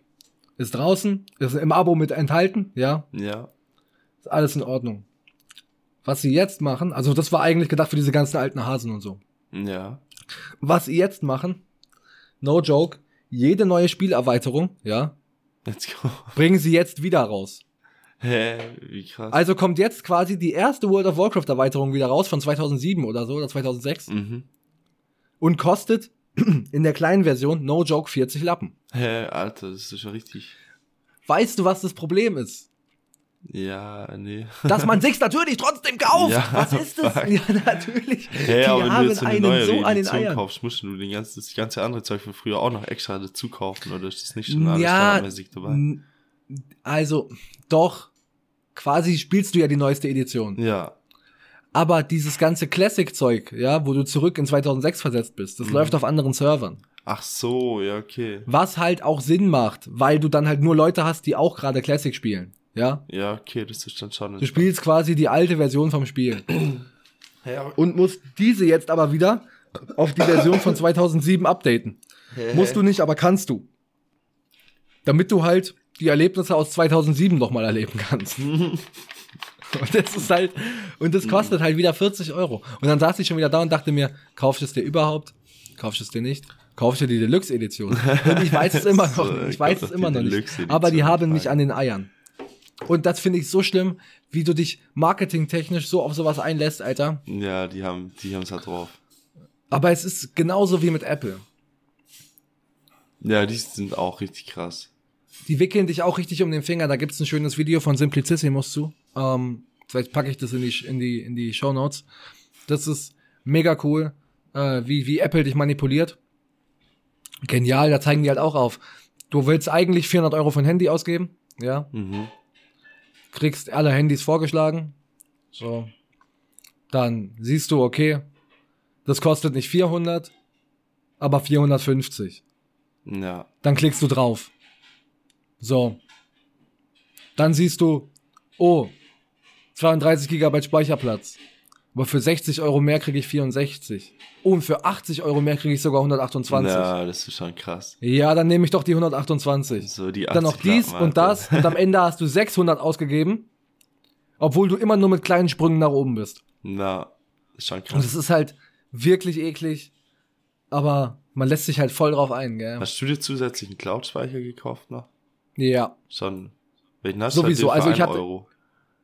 Ist draußen, ist im Abo mit enthalten, ja. Ja. Ist alles in Ordnung. Was sie jetzt machen, also das war eigentlich gedacht für diese ganzen alten Hasen und so. Ja. Was sie jetzt machen, no joke, jede neue Spielerweiterung, ja, Let's go. bringen sie jetzt wieder raus. Hä? Wie krass. Also kommt jetzt quasi die erste World of Warcraft Erweiterung wieder raus von 2007 oder so oder 2006 mhm. und kostet in der kleinen Version no joke 40 Lappen. Hä, Alter, das ist schon richtig. Weißt du, was das Problem ist? Ja, nee. Dass man sich's natürlich trotzdem kauft. Ja, was ist das? fuck. Ja, natürlich. Die aber wenn du haben so eine einen neue so an den Eiern. kaufst, musst du den ganzen, das ganze andere Zeug von früher auch noch extra dazu kaufen, oder ist das nicht schon alles Ja, standardmäßig dabei? also doch, quasi spielst du ja die neueste Edition. Ja. Aber dieses ganze Classic-Zeug, ja, wo du zurück in 2006 versetzt bist, das Mhm. läuft auf anderen Servern. Ach so, ja, okay. Was halt auch Sinn macht, weil du dann halt nur Leute hast, die auch gerade Classic spielen. Ja? Ja, okay, das ist dann schon. Du spielst quasi die alte Version vom Spiel. Aber, Und musst diese jetzt aber wieder auf die Version von 2007 updaten. hä, Musst du nicht, aber kannst du. Damit du halt die Erlebnisse aus 2007 nochmal erleben kannst. und das ist halt, und das kostet halt wieder 40 Euro. Und dann saß ich schon wieder da und dachte mir, kaufst du es dir überhaupt? Kaufst du es dir nicht? Kaufst du die Deluxe-Edition? Und ich weiß es immer noch, ich weiß es immer noch nicht. Aber die haben mich an den Eiern. Und das finde ich so schlimm, wie du dich marketingtechnisch so auf sowas einlässt, Alter. Ja, die haben, die haben's halt drauf. Aber es ist genauso wie mit Apple. Ja, die sind auch richtig krass. Die wickeln dich auch richtig um den Finger. Da gibt's ein schönes Video von Simplicissimus zu. Ähm, vielleicht packe ich das in die, in die, in die Show Notes. Das ist mega cool, äh, wie, wie Apple dich manipuliert. Genial, da zeigen die halt auch auf. Du willst eigentlich 400 Euro für ein Handy ausgeben, ja. Mhm. Kriegst alle Handys vorgeschlagen. So. Dann siehst du, okay, das kostet nicht 400, aber 450. Ja. Dann klickst du drauf. So. Dann siehst du, oh, 32 Gigabyte Speicherplatz. Aber für 60 Euro mehr kriege ich 64. Oh, und für 80 Euro mehr kriege ich sogar 128. Ja. Ja, das ist schon krass. dann nehme ich doch die 128. So die Dann noch 80 dies Rappen, und das und am Ende hast du 600 ausgegeben, obwohl du immer nur mit kleinen Sprüngen nach oben bist. Na, ist schon Und krass. es ist halt wirklich eklig, aber man lässt sich halt voll drauf ein, gell? Hast du dir zusätzlich einen Cloud-Speicher gekauft noch? Ja, Schon. Welchen hast Sowieso, du? Den also ich hatte- Euro.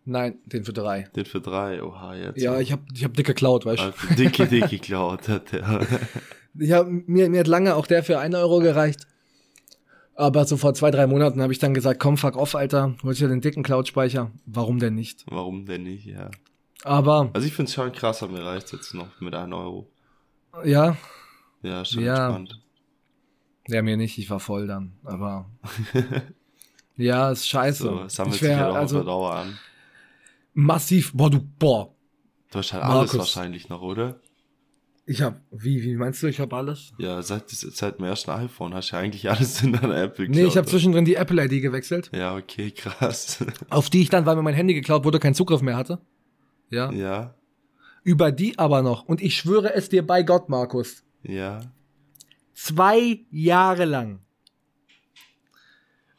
Nein, den für drei. Den für drei. Oha, jetzt. Ja, ich hab, ich hab dicke Cloud, weißt du? Alter, dicke, dicke Cloud hat der. Ja, mir, mir hat lange auch der für einen Euro gereicht. Aber so vor zwei, drei Monaten habe ich dann gesagt, komm, fuck off, Alter, hol dir den dicken Cloud-Speicher. Warum denn nicht? Warum denn nicht, ja. Aber, Also ich find's schon krass, aber mir reicht jetzt noch mit einem Euro. ja, Ja, schon Ja. entspannt. ja, mir nicht, ich war voll dann. Aber, ja, ist scheiße. So, es sammelt ich sich wär, halt auch also auf der Dauer an. Massiv, boah, du, boah. Du hast halt alles Markus. wahrscheinlich noch, oder? Ich hab, wie, wie meinst du, ich hab alles? Ja, seit, seit dem ersten iPhone hast du ja eigentlich alles in deiner Apple Nee, ich habe zwischendrin die Apple-ID gewechselt, Ja, okay, krass. auf die ich dann, weil mir mein Handy geklaut wurde, keinen Zugriff mehr hatte. Ja. ja, Über die aber noch. Und ich schwöre es dir bei Gott, Markus. ja. Zwei Jahre lang.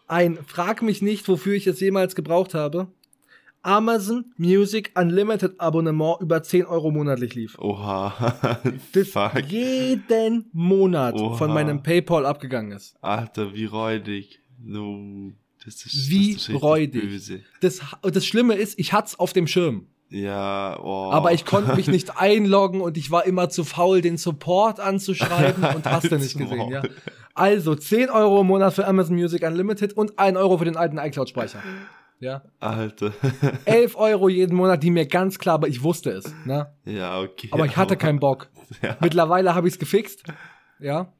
Ein, frag mich nicht, wofür ich es jemals gebraucht habe. Amazon Music Unlimited Abonnement über 10 Euro monatlich lief. Oha. Das Fuck. jeden Monat Oha. von meinem PayPal abgegangen ist. Alter, wie räudig. No, das ist, Wie das ist räudig. Böse. Das, das Schlimme ist, ich hat's auf dem Schirm. Ja, oh. Aber ich konnte mich nicht einloggen und ich war immer zu faul, den Support anzuschreiben und hast du nicht gesehen, ja. Also 10 Euro im Monat für Amazon Music Unlimited und 1 Euro für den alten iCloud-Speicher. Ja. Alter. 11 Euro jeden Monat, die mir ganz klar, aber ich wusste es. Ne? ja, okay. Aber ich hatte keinen Bock. Ja. Mittlerweile habe ich es gefixt. Ja.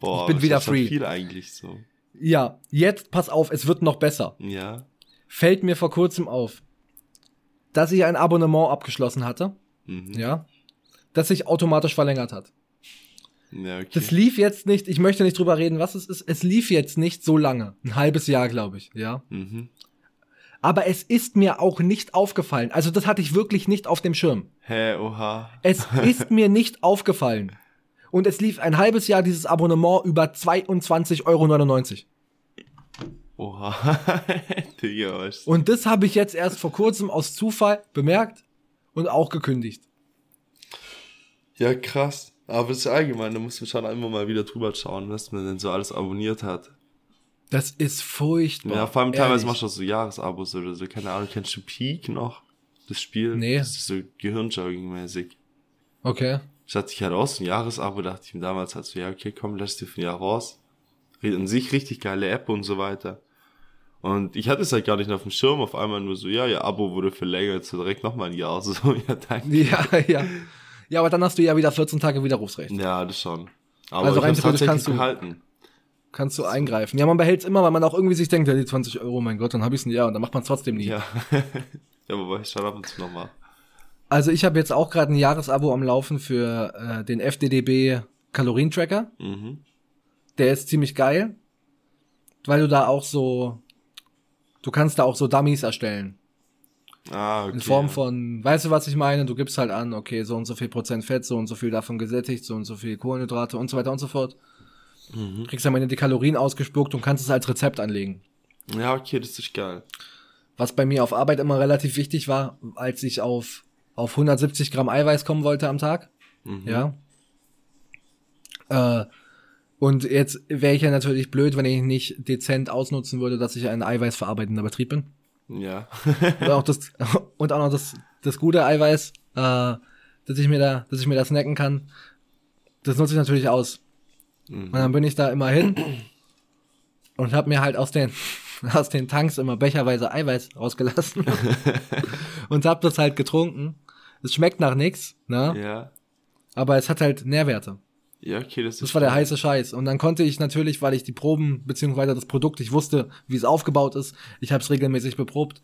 Boah, ich bin das wieder free. viel eigentlich so. Ja, jetzt pass auf, es wird noch besser. Ja. Fällt mir vor kurzem auf, dass ich ein Abonnement abgeschlossen hatte. Mhm. Ja. Das sich automatisch verlängert hat. Ja, okay. Das lief jetzt nicht, ich möchte nicht drüber reden, was es ist. Es lief jetzt nicht so lange. Ein halbes Jahr, glaube ich, ja. mhm. Aber es ist mir auch nicht aufgefallen. Also das hatte ich wirklich nicht auf dem Schirm. Hä, oha. Es ist mir nicht aufgefallen. Und es lief ein halbes Jahr dieses Abonnement über 22,99 Euro. Oha. Digga? Und das habe ich jetzt erst vor kurzem aus Zufall bemerkt und auch gekündigt. Ja, krass. Aber das ist allgemein, da muss man schon immer mal wieder drüber schauen, was man denn so alles abonniert hat. Das ist furchtbar. Ja, vor allem teilweise ehrlich. machst du auch so Jahresabos oder so. Keine Ahnung, kennst du Peak noch? Das Spiel? Nee. Das ist so Gehirnjogging-mäßig. Okay. Ich hatte ich halt auch so ein Jahresabo, dachte ich mir damals halt so, ja, okay, komm, lass dir für ein Jahr raus. An sich richtig geile App und so weiter. Und ich hatte es halt gar nicht auf dem Schirm, auf einmal nur so, ja, ihr Abo wurde verlängert, so direkt nochmal ein Jahr, so, ja, danke. Ja, ja. Ja, aber dann hast du ja wieder 14 Tage Widerrufsrecht. Ja, das schon. Aber Also rein theoretisch kannst du- behalten. Kannst du eingreifen. Ja, man behält es immer, weil man auch irgendwie sich denkt, ja, die 20 Euro, mein Gott, dann habe ich es ein Jahr und dann macht man es trotzdem nie. Ja. ja, aber ich schau ab und zu nochmal. Also ich habe jetzt auch gerade ein Jahresabo am Laufen für äh, den FDDB Kalorientracker. Mhm. Der ist ziemlich geil, weil du da auch so, du kannst da auch so Dummies erstellen. Ah, okay. In Form ja. von, weißt du, was ich meine? Du gibst halt an, okay, so und so viel Prozent Fett, so und so viel davon gesättigt, so und so viel Kohlenhydrate und so weiter und so fort. Mhm. Kriegst am Ende die Kalorien ausgespuckt und kannst es als Rezept anlegen. Ja, okay, das ist geil. Was bei mir auf Arbeit immer relativ wichtig war, als ich auf, auf 170 Gramm Eiweiß kommen wollte am Tag. Mhm. Ja. Äh, und jetzt wäre ich ja natürlich blöd, wenn ich nicht dezent ausnutzen würde, dass ich ein eiweißverarbeitender Betrieb bin. Ja. und auch das, und auch noch das, das gute Eiweiß, äh, dass ich mir da, dass ich mir da snacken kann. Das nutze ich natürlich aus. Und dann bin ich da immer hin und habe mir halt aus den, aus den Tanks immer becherweise Eiweiß rausgelassen und habe das halt getrunken. Es schmeckt nach nix, ne? ja. Aber es hat halt Nährwerte. Ja, okay, das ist. Das war der heiße Scheiß. Und dann konnte ich natürlich, weil ich die Proben beziehungsweise das Produkt, ich wusste, wie es aufgebaut ist, ich habe es regelmäßig beprobt.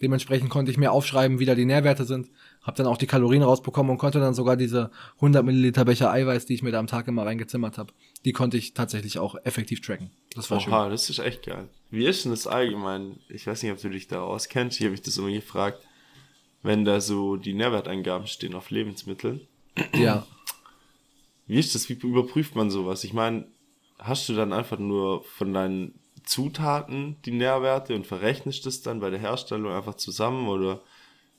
Dementsprechend konnte ich mir aufschreiben, wie da die Nährwerte sind, habe dann auch die Kalorien rausbekommen und konnte dann sogar diese 100 Milliliter Becher Eiweiß, die ich mir da am Tag immer reingezimmert habe, die konnte ich tatsächlich auch effektiv tracken. Das war schön. Oha, das ist echt geil. Wie ist denn das allgemein? Ich weiß nicht, ob du dich da auskennst. Ich habe mich das immer gefragt, wenn da so die Nährwertangaben stehen auf Lebensmitteln. Ja. Wie ist das? Wie überprüft man sowas? Ich meine, hast du dann einfach nur von deinen Zutaten die Nährwerte und verrechnest das dann bei der Herstellung einfach zusammen oder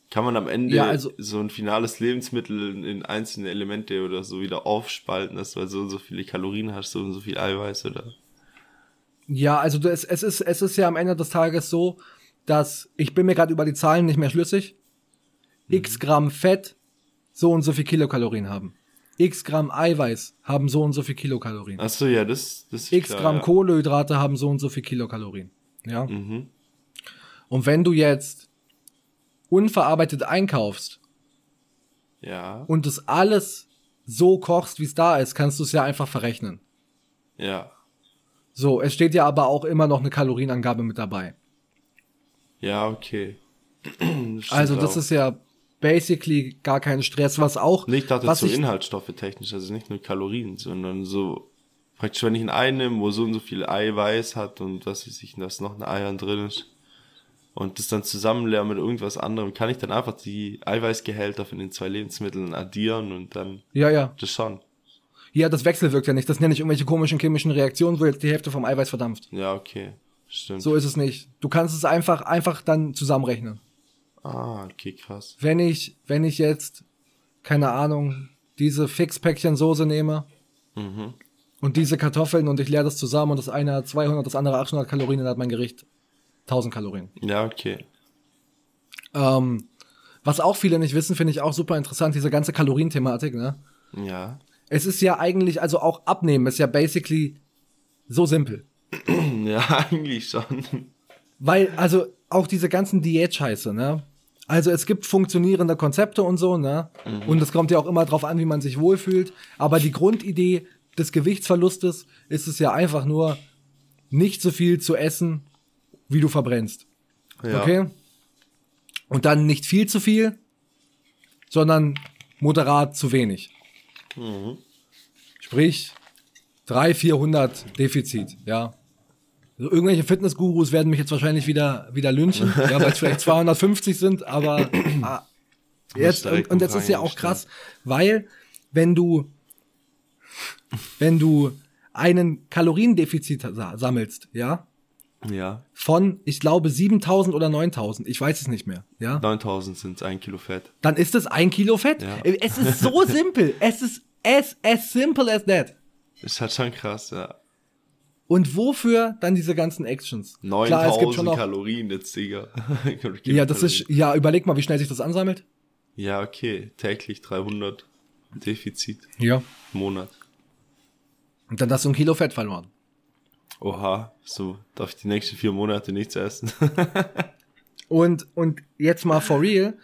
kann man am Ende Ja, also- so ein finales Lebensmittel in- in einzelne Elemente oder so wieder aufspalten, dass du halt so und so viele Kalorien hast, so und so viel Eiweiß oder? Ja, also du- es, ist, es ist ja am Ende des Tages so, dass ich bin mir gerade über die Zahlen nicht mehr schlüssig. X Gramm Fett so und so viel Kilokalorien haben. X Gramm Eiweiß haben so und so viel Kilokalorien. Achso, ja, das, das ist X klar, Gramm ja. Kohlenhydrate haben so und so viel Kilokalorien. Ja. Mhm. Und wenn du jetzt unverarbeitet einkaufst Ja, und das alles so kochst, wie es da ist, kannst du es ja einfach verrechnen. ja, So, es steht ja aber auch immer noch eine Kalorienangabe mit dabei. ja, okay. Das Also das auch. ist ja basically gar kein Stress, was auch Nee, ich dachte was so ich, Inhaltsstoffe technisch, also nicht nur Kalorien, sondern so praktisch, wenn ich ein Ei nehme, wo so und so viel Eiweiß hat und was weiß ich, da ist noch ein Eiern drin ist und das dann zusammenleeren mit irgendwas anderem, kann ich dann einfach die Eiweißgehälter von den zwei Lebensmitteln addieren und dann Ja, ja. das schon. Ja, das wechselwirkt ja nicht. Das nenne ich irgendwelche komischen chemischen Reaktionen, wo jetzt die Hälfte vom Eiweiß verdampft. Ja, okay. Stimmt. So ist es nicht. Du kannst es einfach einfach dann zusammenrechnen. Ah, okay, krass. Wenn ich wenn ich jetzt keine Ahnung, diese Fixpäckchen Soße nehme Mhm. und diese Kartoffeln und ich leere das zusammen und das eine hat 200, das andere 800 Kalorien, dann hat mein Gericht 1000 Kalorien. Ja, okay. Ähm, was auch viele nicht wissen, finde ich auch super interessant, diese ganze Kalorienthematik, ne? Ja. Es ist ja eigentlich, also auch abnehmen ist ja basically so simpel. Ja, eigentlich schon. Weil, also auch diese ganzen Diät-Scheiße, ne? Also es gibt funktionierende Konzepte und so, ne? Und es kommt ja auch immer drauf an, wie man sich wohlfühlt. Aber die Grundidee des Gewichtsverlustes ist es ja einfach nur, nicht so viel zu essen, wie du verbrennst. Ja. Okay? Und dann nicht viel zu viel, sondern moderat zu wenig. Sprich, 300, 400 Defizit, ja. Also irgendwelche Fitnessgurus werden mich jetzt wahrscheinlich wieder, wieder lynchen, ja, weil es vielleicht 250 sind, aber ah, jetzt, und, und das ist ja auch krass, weil wenn du, wenn du einen Kaloriendefizit sa- sammelst, ja, Ja. von, ich glaube, 7000 oder 9000, ich weiß es nicht mehr, ja, 9000 sind ein Kilo Fett. dann ist es ein Kilo Fett. Ja. Es ist so simpel. Es ist as, as simple as that. Ist halt schon krass, ja. Und wofür dann diese ganzen Actions? 9000 Kalorien jetzt, Digga. Ja, das ist, ja, überleg mal, wie schnell sich das ansammelt. Ja, okay. Täglich 300 Defizit Ja. Monat. Und dann hast du ein Kilo Fett verloren. Oha, so darf ich die nächsten vier Monate nichts essen. Und, und jetzt mal for real,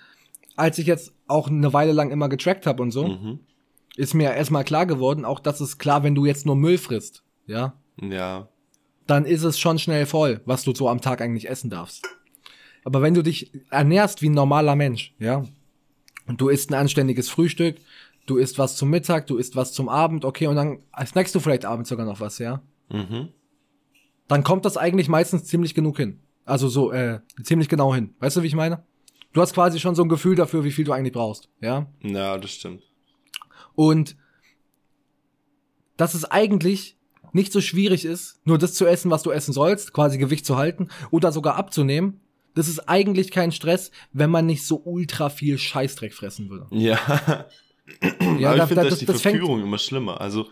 als ich jetzt auch eine Weile lang immer getrackt habe und so, Mhm. ist mir erstmal klar geworden, auch das ist klar, wenn du jetzt nur Müll frisst, ja, ja, dann ist es schon schnell voll, was du so am Tag eigentlich essen darfst. Aber wenn du dich ernährst wie ein normaler Mensch, ja, und du isst ein anständiges Frühstück, du isst was zum Mittag, du isst was zum Abend, okay, und dann snackst du vielleicht abends sogar noch was, ja, mhm. Dann kommt das eigentlich meistens ziemlich genug hin. Also so, äh, ziemlich genau hin. Weißt du, wie ich meine? Du hast quasi schon so ein Gefühl dafür, wie viel du eigentlich brauchst, ja. Ja, das stimmt. Und dass es eigentlich nicht so schwierig ist, nur das zu essen, was du essen sollst, quasi Gewicht zu halten oder sogar abzunehmen. Das ist eigentlich kein Stress, wenn man nicht so ultra viel Scheißdreck fressen würde. Ja, Ja, aber da- ich finde, da- das ist die das fängt- Verführung immer schlimmer. Also,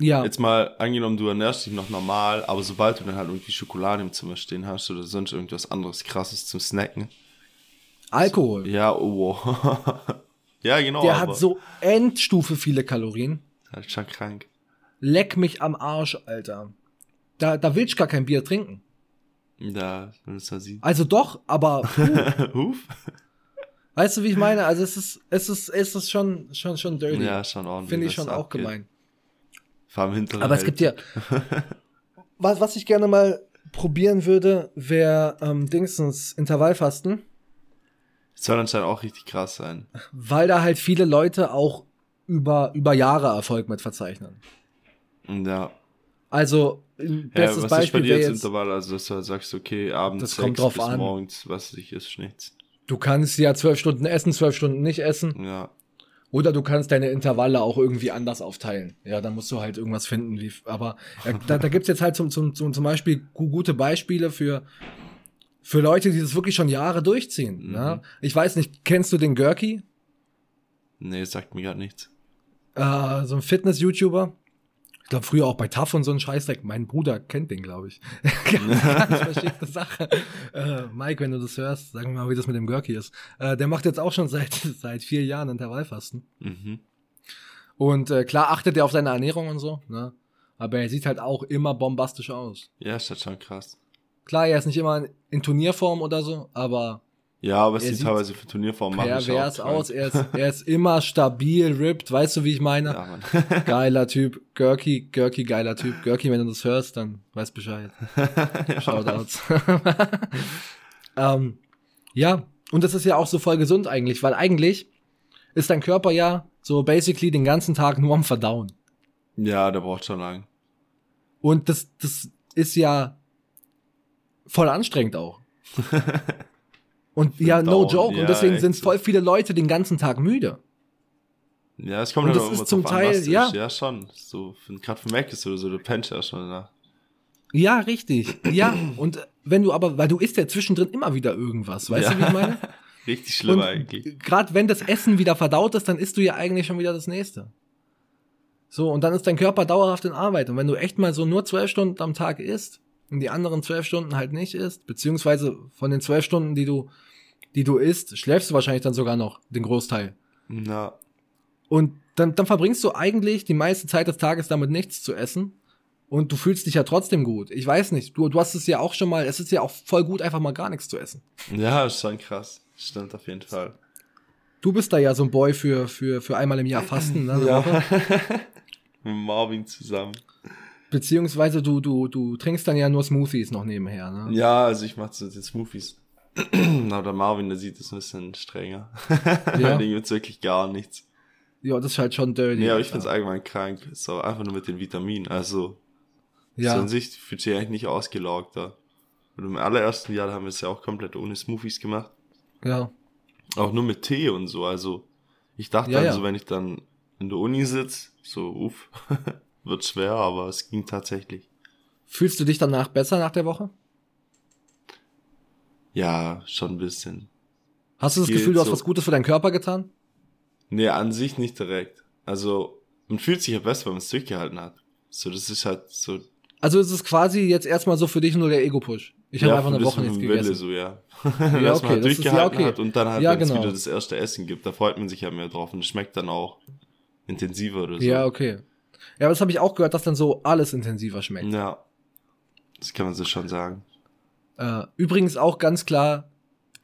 Ja. Jetzt mal angenommen, du ernährst dich noch normal, aber sobald du dann halt irgendwie Schokolade im Zimmer stehen hast oder sonst irgendwas anderes krasses zum Snacken. Alkohol. Ja, oh. ja, genau. Der aber hat so Endstufe viele Kalorien. Das ist schon krank. Leck mich am Arsch, Alter. Da, da will ich gar kein Bier trinken. Ja, wenn es da sieht. Also doch, aber Huf? weißt du, wie ich meine? Also es ist, es ist, es ist schon, schon, schon dirty. Ja, schon ordentlich. Finde ich schon da auch abgeht. gemein. Vor allem hinter Aber es gibt ja, was, was ich gerne mal probieren würde, wäre ähm, Dingsens Intervallfasten, Soll anscheinend auch richtig krass sein. weil da halt viele Leute auch über, über Jahre Erfolg mit verzeichnen. Ja. Also, ein ja bestes was ist bei Beispiel dir jetzt Intervall? Also, dass du halt sagst, okay, abends Das kommt drauf bis an. morgens, was ich ist nichts. du kannst ja zwölf Stunden essen, zwölf Stunden nicht essen. Ja. Oder du kannst deine Intervalle auch irgendwie anders aufteilen. Ja, da musst du halt irgendwas finden. Wie, aber ja, da, da gibt's jetzt halt zum, zum, zum, zum Beispiel gu- gute Beispiele für, für Leute, die das wirklich schon Jahre durchziehen. Mhm. Ne? Ich weiß nicht, kennst du den Gurky? Nee, sagt mir gerade nichts. Äh, so ein Fitness-YouTuber. Ich glaube, früher auch bei TAF und so ein Scheißdreck. Mein Bruder kennt den, glaube ich. Ganz verschickte Sache. Äh, Mike, wenn du das hörst, sag mir mal, wie das mit dem Gurky ist. Äh, der macht jetzt auch schon seit, seit vier Jahren Intervallfasten. Mhm. Und äh, klar achtet er auf seine Ernährung und so, ne? Aber er sieht halt auch immer bombastisch aus. Ja, ist halt schon krass. Klar, er ist nicht immer in Turnierform oder so, aber Ja, aber es sieht teilweise für Turnierform machen. pervers aus. Er ist, er ist immer stabil, ripped, weißt du, wie ich meine? Ja. Geiler Typ, Gurky, Gurky, geiler Typ. Gurky, wenn du das hörst, dann weißt Bescheid. Shoutouts. ähm, ja, und das ist ja auch so voll gesund eigentlich, weil eigentlich ist dein Körper ja so basically den ganzen Tag nur am Verdauen. ja, der braucht schon lang. Und das, das ist ja voll anstrengend auch. Und ja, no Verdauern, joke. ja, und deswegen sind voll viele Leute den ganzen Tag müde. Ja, es kommt Und halt das ist zum an, Teil- das ja. ist. Ja, schon. So, gerade für Mac ist oder so, du pennst ja schon danach. Ja, richtig. Ja, und wenn du aber, weil du isst ja zwischendrin immer wieder irgendwas, weißt Ja. du, wie ich meine? Richtig schlimm Und eigentlich. gerade wenn das Essen wieder verdaut ist, dann isst du ja eigentlich schon wieder das nächste. So, und dann ist dein Körper dauerhaft in Arbeit. Und wenn du echt mal so nur zwölf Stunden am Tag isst und die anderen zwölf Stunden halt nicht isst, beziehungsweise von den zwölf Stunden, die du, die du isst, schläfst du wahrscheinlich dann sogar noch den Großteil. Na, Und dann, dann verbringst du eigentlich die meiste Zeit des Tages damit nichts zu essen. Und du fühlst dich ja trotzdem gut. Ich weiß nicht, du, du hast es ja auch schon mal, es ist ja auch voll gut, einfach mal gar nichts zu essen. ja, ist schon krass. Stimmt auf jeden Fall. Du bist da ja so ein Boy für, für, für einmal im Jahr Fasten, ne? Woche. Mit Marvin zusammen. Beziehungsweise du, du, du trinkst dann ja nur Smoothies noch nebenher, ne? Ja, also ich mach so die Smoothies. Aber der Marvin, der sieht es ein bisschen strenger. Ja. Ja. Dem gibt's wirklich gar nichts. Ja, das ist halt schon dirty. Nee, aber ich find's allgemein krank. So, einfach nur mit den Vitaminen. Also, so Ja, an sich fühlt sich eigentlich nicht ausgelaugt da. Und im allerersten Jahr haben wir es ja auch komplett ohne Smoothies gemacht. ja. Auch nur mit Tee und so. Also, ich dachte Ja, dann ja. so, wenn ich dann in der Uni sitz, so, uff, wird schwer, aber es ging tatsächlich. Fühlst du dich danach besser nach der Woche? Ja, schon ein bisschen. Hast du das Gefühl, du hast so. was Gutes für deinen Körper getan? Nee, an sich nicht direkt. Also, man fühlt sich ja besser, wenn man es durchgehalten hat. So, das ist halt so. Also ist es quasi jetzt erstmal so für dich nur der Ego-Push. Ich habe einfach eine Woche nichts Wille, gegessen. so, ja. Ja, Dass okay, man halt das ist- ja, durchgehalten okay. hat und dann halt, Ja, wenn es genau. wieder das erste Essen gibt, da freut man sich ja mehr drauf und es schmeckt dann auch intensiver oder so. Ja, okay. Ja, aber das habe ich auch gehört, dass dann so alles intensiver schmeckt. Ja. Das kann man so schon sagen. Äh, übrigens auch ganz klar,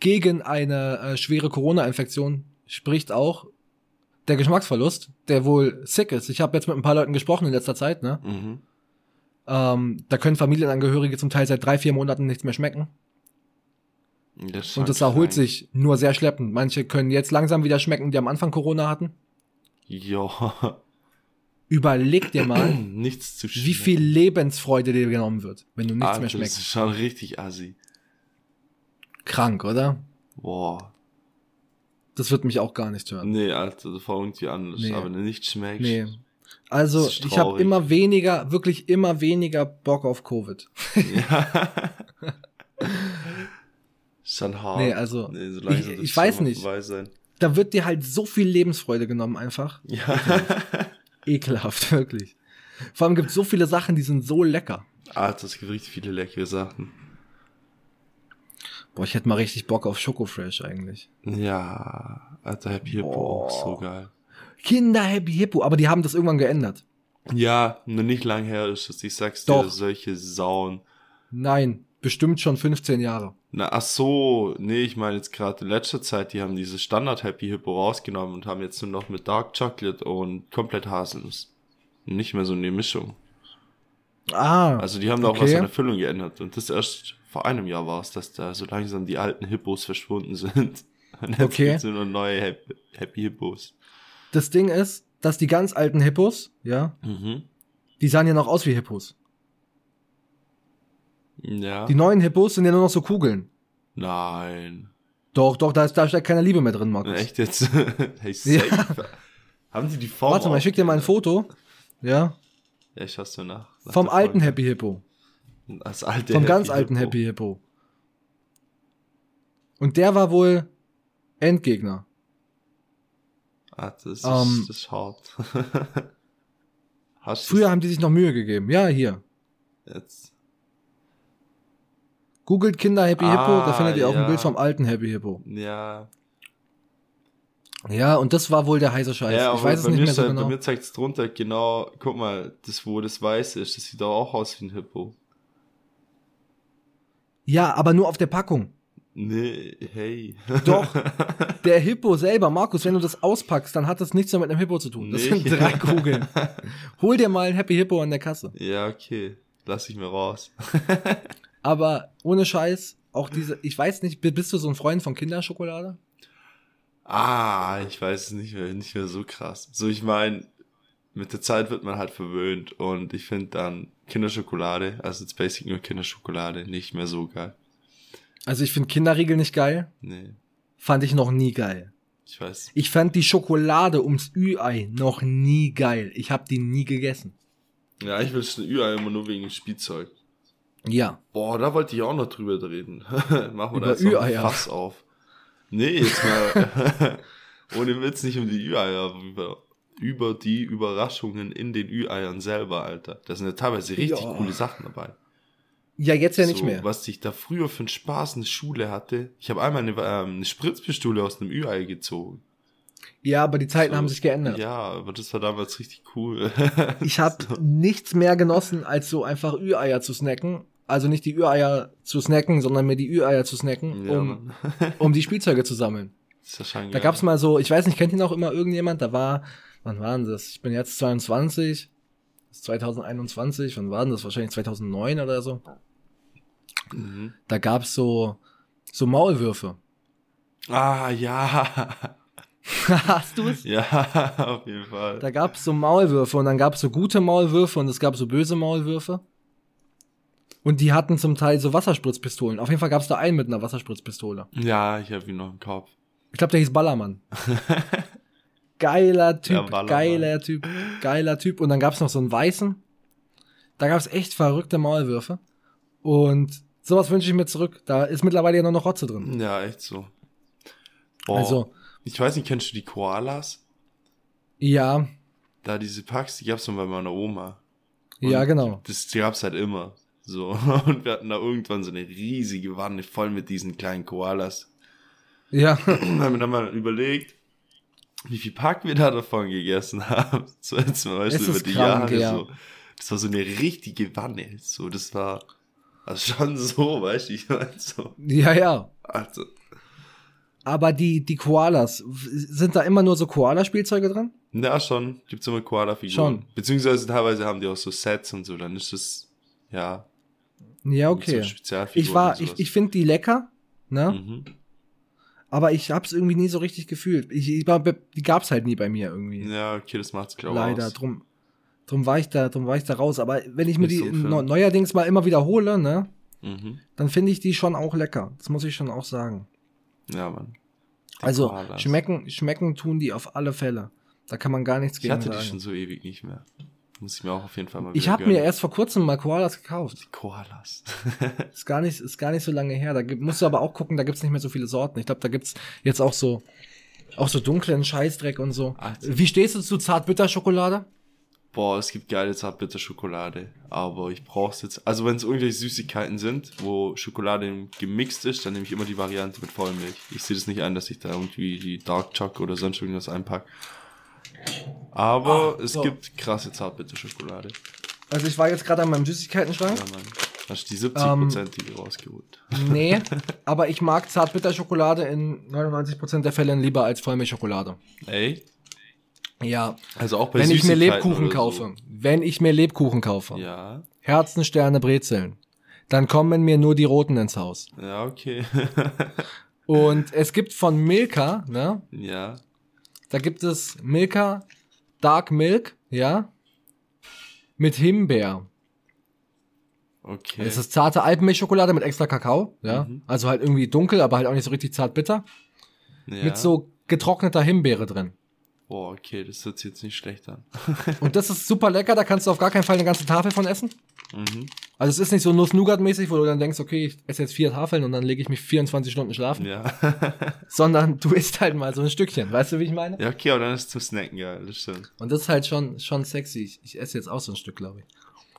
gegen eine äh, schwere Corona-Infektion spricht auch der Geschmacksverlust, der wohl sick ist. Ich habe jetzt mit ein paar Leuten gesprochen in letzter Zeit, ne? Mhm. Ähm, da können Familienangehörige zum Teil seit drei, vier Monaten nichts mehr schmecken. Das Und das erholt krank. sich nur sehr schleppend. Manche können jetzt langsam wieder schmecken, die am Anfang Corona hatten. Ja. Überleg dir mal, Nichts zu wie viel Lebensfreude dir genommen wird, wenn du nichts Alter, mehr Das schmeckst. ist schon richtig assi. Krank, oder? Boah. Das wird mich auch gar nicht hören. Nee, Alter, das war irgendwie anders. Nee. Aber wenn du nicht schmeckst. Nee. Also, Das ich habe immer weniger, wirklich immer weniger Bock auf Covid. Ja. schon hart. Nee, also, Nee, so ich- ich weiß nicht. Da wird dir halt so viel Lebensfreude genommen einfach. Ja. Ekelhaft, wirklich. Vor allem gibt es so viele Sachen, die sind so lecker. Alter, es gibt richtig viele leckere Sachen. Boah, ich hätte mal richtig Bock auf Schokofresh eigentlich. Ja, Alter, Happy Hippo Boah. auch so geil. Kinder Happy Hippo, aber die haben das irgendwann geändert. Ja, noch nicht lang her ist es. Ich sag's dir, Doch. solche Sauen. Nein, bestimmt schon 15 Jahre. Na, ach so, nee, ich meine jetzt gerade in letzter Zeit, die haben dieses Standard Happy Hippo rausgenommen und haben jetzt nur noch mit Dark Chocolate und komplett Haselnuss. Nicht mehr so eine Mischung. Ah, Also die haben da auch Okay. was an der Füllung geändert. Und das erst vor einem Jahr war es, dass da so langsam die alten Hippos verschwunden sind. Und jetzt Okay. gibt's nur neue Happy, Happy Hippos. das Ding ist, dass die ganz alten Hippos, ja, Mhm. die sahen ja noch aus wie Hippos. Ja. Die neuen Hippos sind ja nur noch so Kugeln. Nein. Doch, doch, da, ist, da steckt keine Liebe mehr drin, Markus. Echt jetzt? hey, safe. Haben die die Form Warte mal, ich schick dir mal ein Foto. Ja, Ja, ich schaust du nach. nach vom alten. Happy Hippo. Das alte Vom Happy ganz alten Hippo. Happy Hippo. Und der war wohl Endgegner. Ah, das ist, Ähm, das ist hart. Früher haben die sich noch Mühe gegeben. Ja, hier. jetzt? Googelt Kinder Happy Hippo, da Ah, findet ihr auch ja. ein Bild vom alten Happy Hippo. Ja. Ja, und das war wohl der heiße Scheiß. ja, ich weiß es nicht mir, mehr so genau. bei mir zeigt es drunter genau, guck mal, das, wo das weiß ist, das sieht doch auch aus wie ein Hippo. Ja, aber nur auf der Packung. Nee, hey. Doch, der Hippo selber, Markus, wenn du das auspackst, dann hat das nichts mehr mit einem Hippo zu tun. Das Nee. sind drei Kugeln. Hol dir mal ein Happy Hippo an der Kasse. ja, okay. Lass ich mir raus. Aber ohne Scheiß, auch diese, ich weiß nicht, bist du so ein Freund von Kinderschokolade? Ah, ich weiß es nicht mehr, nicht mehr so krass. So, ich meine, mit der Zeit wird man halt verwöhnt und ich finde dann Kinderschokolade, also jetzt basic nur Kinderschokolade, nicht mehr so geil. Also ich finde Kinderriegel nicht geil. Nee, Fand ich noch nie geil. ich weiß. Ich fand die Schokolade ums Ü-Ei noch nie geil. Ich habe die nie gegessen. Ja, ich will schon Ü-Ei immer nur wegen dem Spielzeug. Ja. Boah, da wollte ich auch noch drüber reden. Machen wir da jetzt noch. Fass auf. Nee, jetzt mal, ohne Witz nicht um die Ü-Eier, über, über die Überraschungen in den Ü-Eiern selber, Alter. Da sind ja teilweise richtig Ja. coole Sachen dabei. Ja, jetzt ja nicht so, mehr. Was ich da früher für einen Spaß in der Schule hatte. Ich habe einmal eine, ähm, eine Spritzpistole aus einem Ü-Ei gezogen. Ja, aber die Zeiten So, haben sich geändert. Ja, aber das war damals richtig cool. Ich habe nichts mehr genossen, als so einfach Ü-Eier zu snacken. Also nicht die Ü-Eier zu snacken, sondern mir die Ü-Eier zu snacken, ja, um, um die Spielzeuge zu sammeln. Das ist wahrscheinlich Da gab's mal so, ich weiß nicht, kennt ihn auch immer irgendjemand? Da war, wann war denn das? Ich bin jetzt 22, das ist 2021, wann war denn das? Wahrscheinlich 2009 oder so. Mhm. Da gab's so, so Maulwürfe. Ah, ja. Hast du es? Ja, auf jeden Fall. Da gab's so Maulwürfe und dann gab's so gute Maulwürfe und es gab so böse Maulwürfe. Und die hatten zum Teil so Wasserspritzpistolen. Auf jeden Fall gab's da einen mit einer Wasserspritzpistole. Ja, ich habe ihn noch im Kopf. Ich glaube, der hieß Ballermann. geiler Typ, Ja, geiler Typ, geiler Typ. Und dann gab's noch so einen weißen. Da gab's echt verrückte Maulwürfe. Und sowas wünsche ich mir zurück. Da ist mittlerweile ja nur noch Rotze drin. Ja, echt so. Boah. Also, ich weiß nicht, kennst du die Koalas? ja, Da diese Packs, die gab's noch bei meiner Oma. ja, Und genau. Das die gab's halt immer. So. Und wir hatten da irgendwann so eine riesige Wanne voll mit diesen kleinen Koalas. Ja, Und haben wir dann mal überlegt, wie viel Pack wir da davon gegessen haben. So jetzt mal, weißt Es du, über die krank, Jahre ja. so. Das war so eine richtige Wanne. So, das war also schon so, weißt du, ich mein so. ja, ja. Also, Aber die, die Koalas, sind da immer nur so Koala-Spielzeuge drin? ja, schon. Gibt's immer Koala-Figuren. Schon. Beziehungsweise teilweise haben die auch so Sets und so, dann ist das, ja, Ja, so okay. Spezialfiguren. Ich war, ich, ich finde die lecker, ne? Mhm. Aber ich hab's irgendwie nie so richtig gefühlt. Ich, ich war, die gab's halt nie bei mir irgendwie. Ja, okay, das macht's glaube Leider, aus. drum, drum war ich da, drum war ich da raus. Aber wenn ich mir Nicht die so neuerdings mal immer wiederhole, ne, Mhm. dann finde ich die schon auch lecker. Das muss ich schon auch sagen. Ja, Mann. Die Also Koalas. schmecken, schmecken tun die auf alle Fälle. Da kann man gar nichts Ich gegen hatte die sagen. schon so ewig nicht mehr. Muss ich mir auch auf jeden Fall mal Ich habe mir erst vor kurzem mal Koalas gekauft. Die Koalas. Ist gar nicht, ist gar nicht so lange her. Da musst du aber auch gucken, da gibt's nicht mehr so viele Sorten. Ich glaube, da gibt's jetzt auch so, auch so dunklen Scheißdreck und so. Alter. Wie stehst du zu Zartbitterschokolade? Boah, es gibt geile Zartbitterschokolade, aber ich brauch's jetzt. Also wenn es irgendwelche Süßigkeiten sind, wo Schokolade gemixt ist, dann nehme ich immer die Variante mit Vollmilch. Ich sehe das nicht ein, dass ich da irgendwie die Dark Choc oder sonst irgendwas einpack. Aber Ah, es so. gibt krasse Zartbitterschokolade. Also ich war jetzt gerade an meinem Süßigkeitenschrank. Ja, Mann. Hast du die 70%ige rausgeholt. Nee, aber ich mag Zartbitterschokolade in 99% der Fälle lieber als Vollmilchschokolade. Ey, Ja, also auch bei wenn ich mir Lebkuchen oder kaufe, wenn ich mir Lebkuchen kaufe, So. Ja, Herzen, Sterne, Brezeln, dann kommen mir nur die roten ins Haus. ja, okay. Und es gibt von Milka, ne, ja, da gibt es Milka Dark Milk, ja, mit Himbeer. okay. Es ist zarte Alpenmilchschokolade mit extra Kakao, ja, Mhm. also halt irgendwie dunkel, aber halt auch nicht so richtig zart bitter, ja. mit so getrockneter Himbeere drin. Boah, okay, das hört sich jetzt nicht schlecht an. Und das ist super lecker, da kannst du auf gar keinen Fall eine ganze Tafel von essen. mhm. Also es ist nicht so Nuss-Nougat-mäßig, wo du dann denkst, okay, ich esse jetzt vier Tafeln und dann lege ich mich 24 Stunden schlafen, Ja. sondern du isst halt mal so ein Stückchen, weißt du, wie ich meine? ja, okay, aber dann ist es zum Snacken geil, das stimmt. Und das ist halt schon, schon sexy. Ich, ich esse jetzt auch so ein Stück, glaube ich.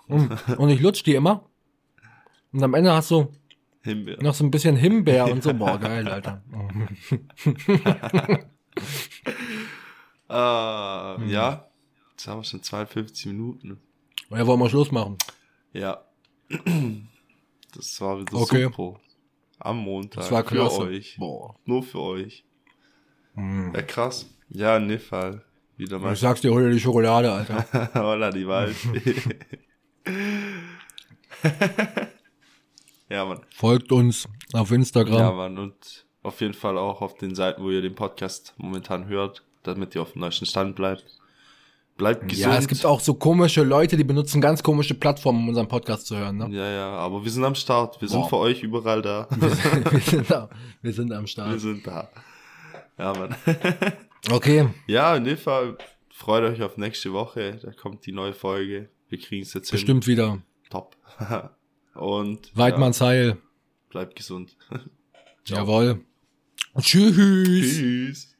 Mm. Und ich lutsch die immer. Und am Ende hast du Himbeer. noch so ein bisschen Himbeer und so. Boah, geil, Alter. Ah, Mhm. ja. Jetzt haben wir schon 52 Minuten. Ja, wollen wir Schluss machen. Ja. Das war wieder Okay. super. Am Montag. Das war klasse. Für euch. Boah. Nur für euch. Mm. Ja, krass. Ja, Fall. Wieder mal. Ich sag's dir, hol dir die Schokolade, Alter. Holla, die Wald. ja, Mann. Folgt uns auf Instagram. Ja, Mann. Und auf jeden Fall auch auf den Seiten, wo ihr den Podcast momentan hört, damit ihr auf dem neuesten Stand bleibt. Bleibt gesund. Ja, es gibt auch so komische Leute, die benutzen ganz komische Plattformen, um unseren Podcast zu hören. Ne? Ja, ja, aber wir sind am Start. Wir sind Boah. für euch überall da. wir, sind da, wir sind am wir Start. sind da. Ja, Mann. Okay, ja, in dem Fall freut euch auf nächste Woche. Da kommt die neue Folge. Wir kriegen es jetzt bestimmt wieder. Top. Und Weidmanns Heil. ja, bleibt gesund. Jawohl. Tschüss. Tschüss.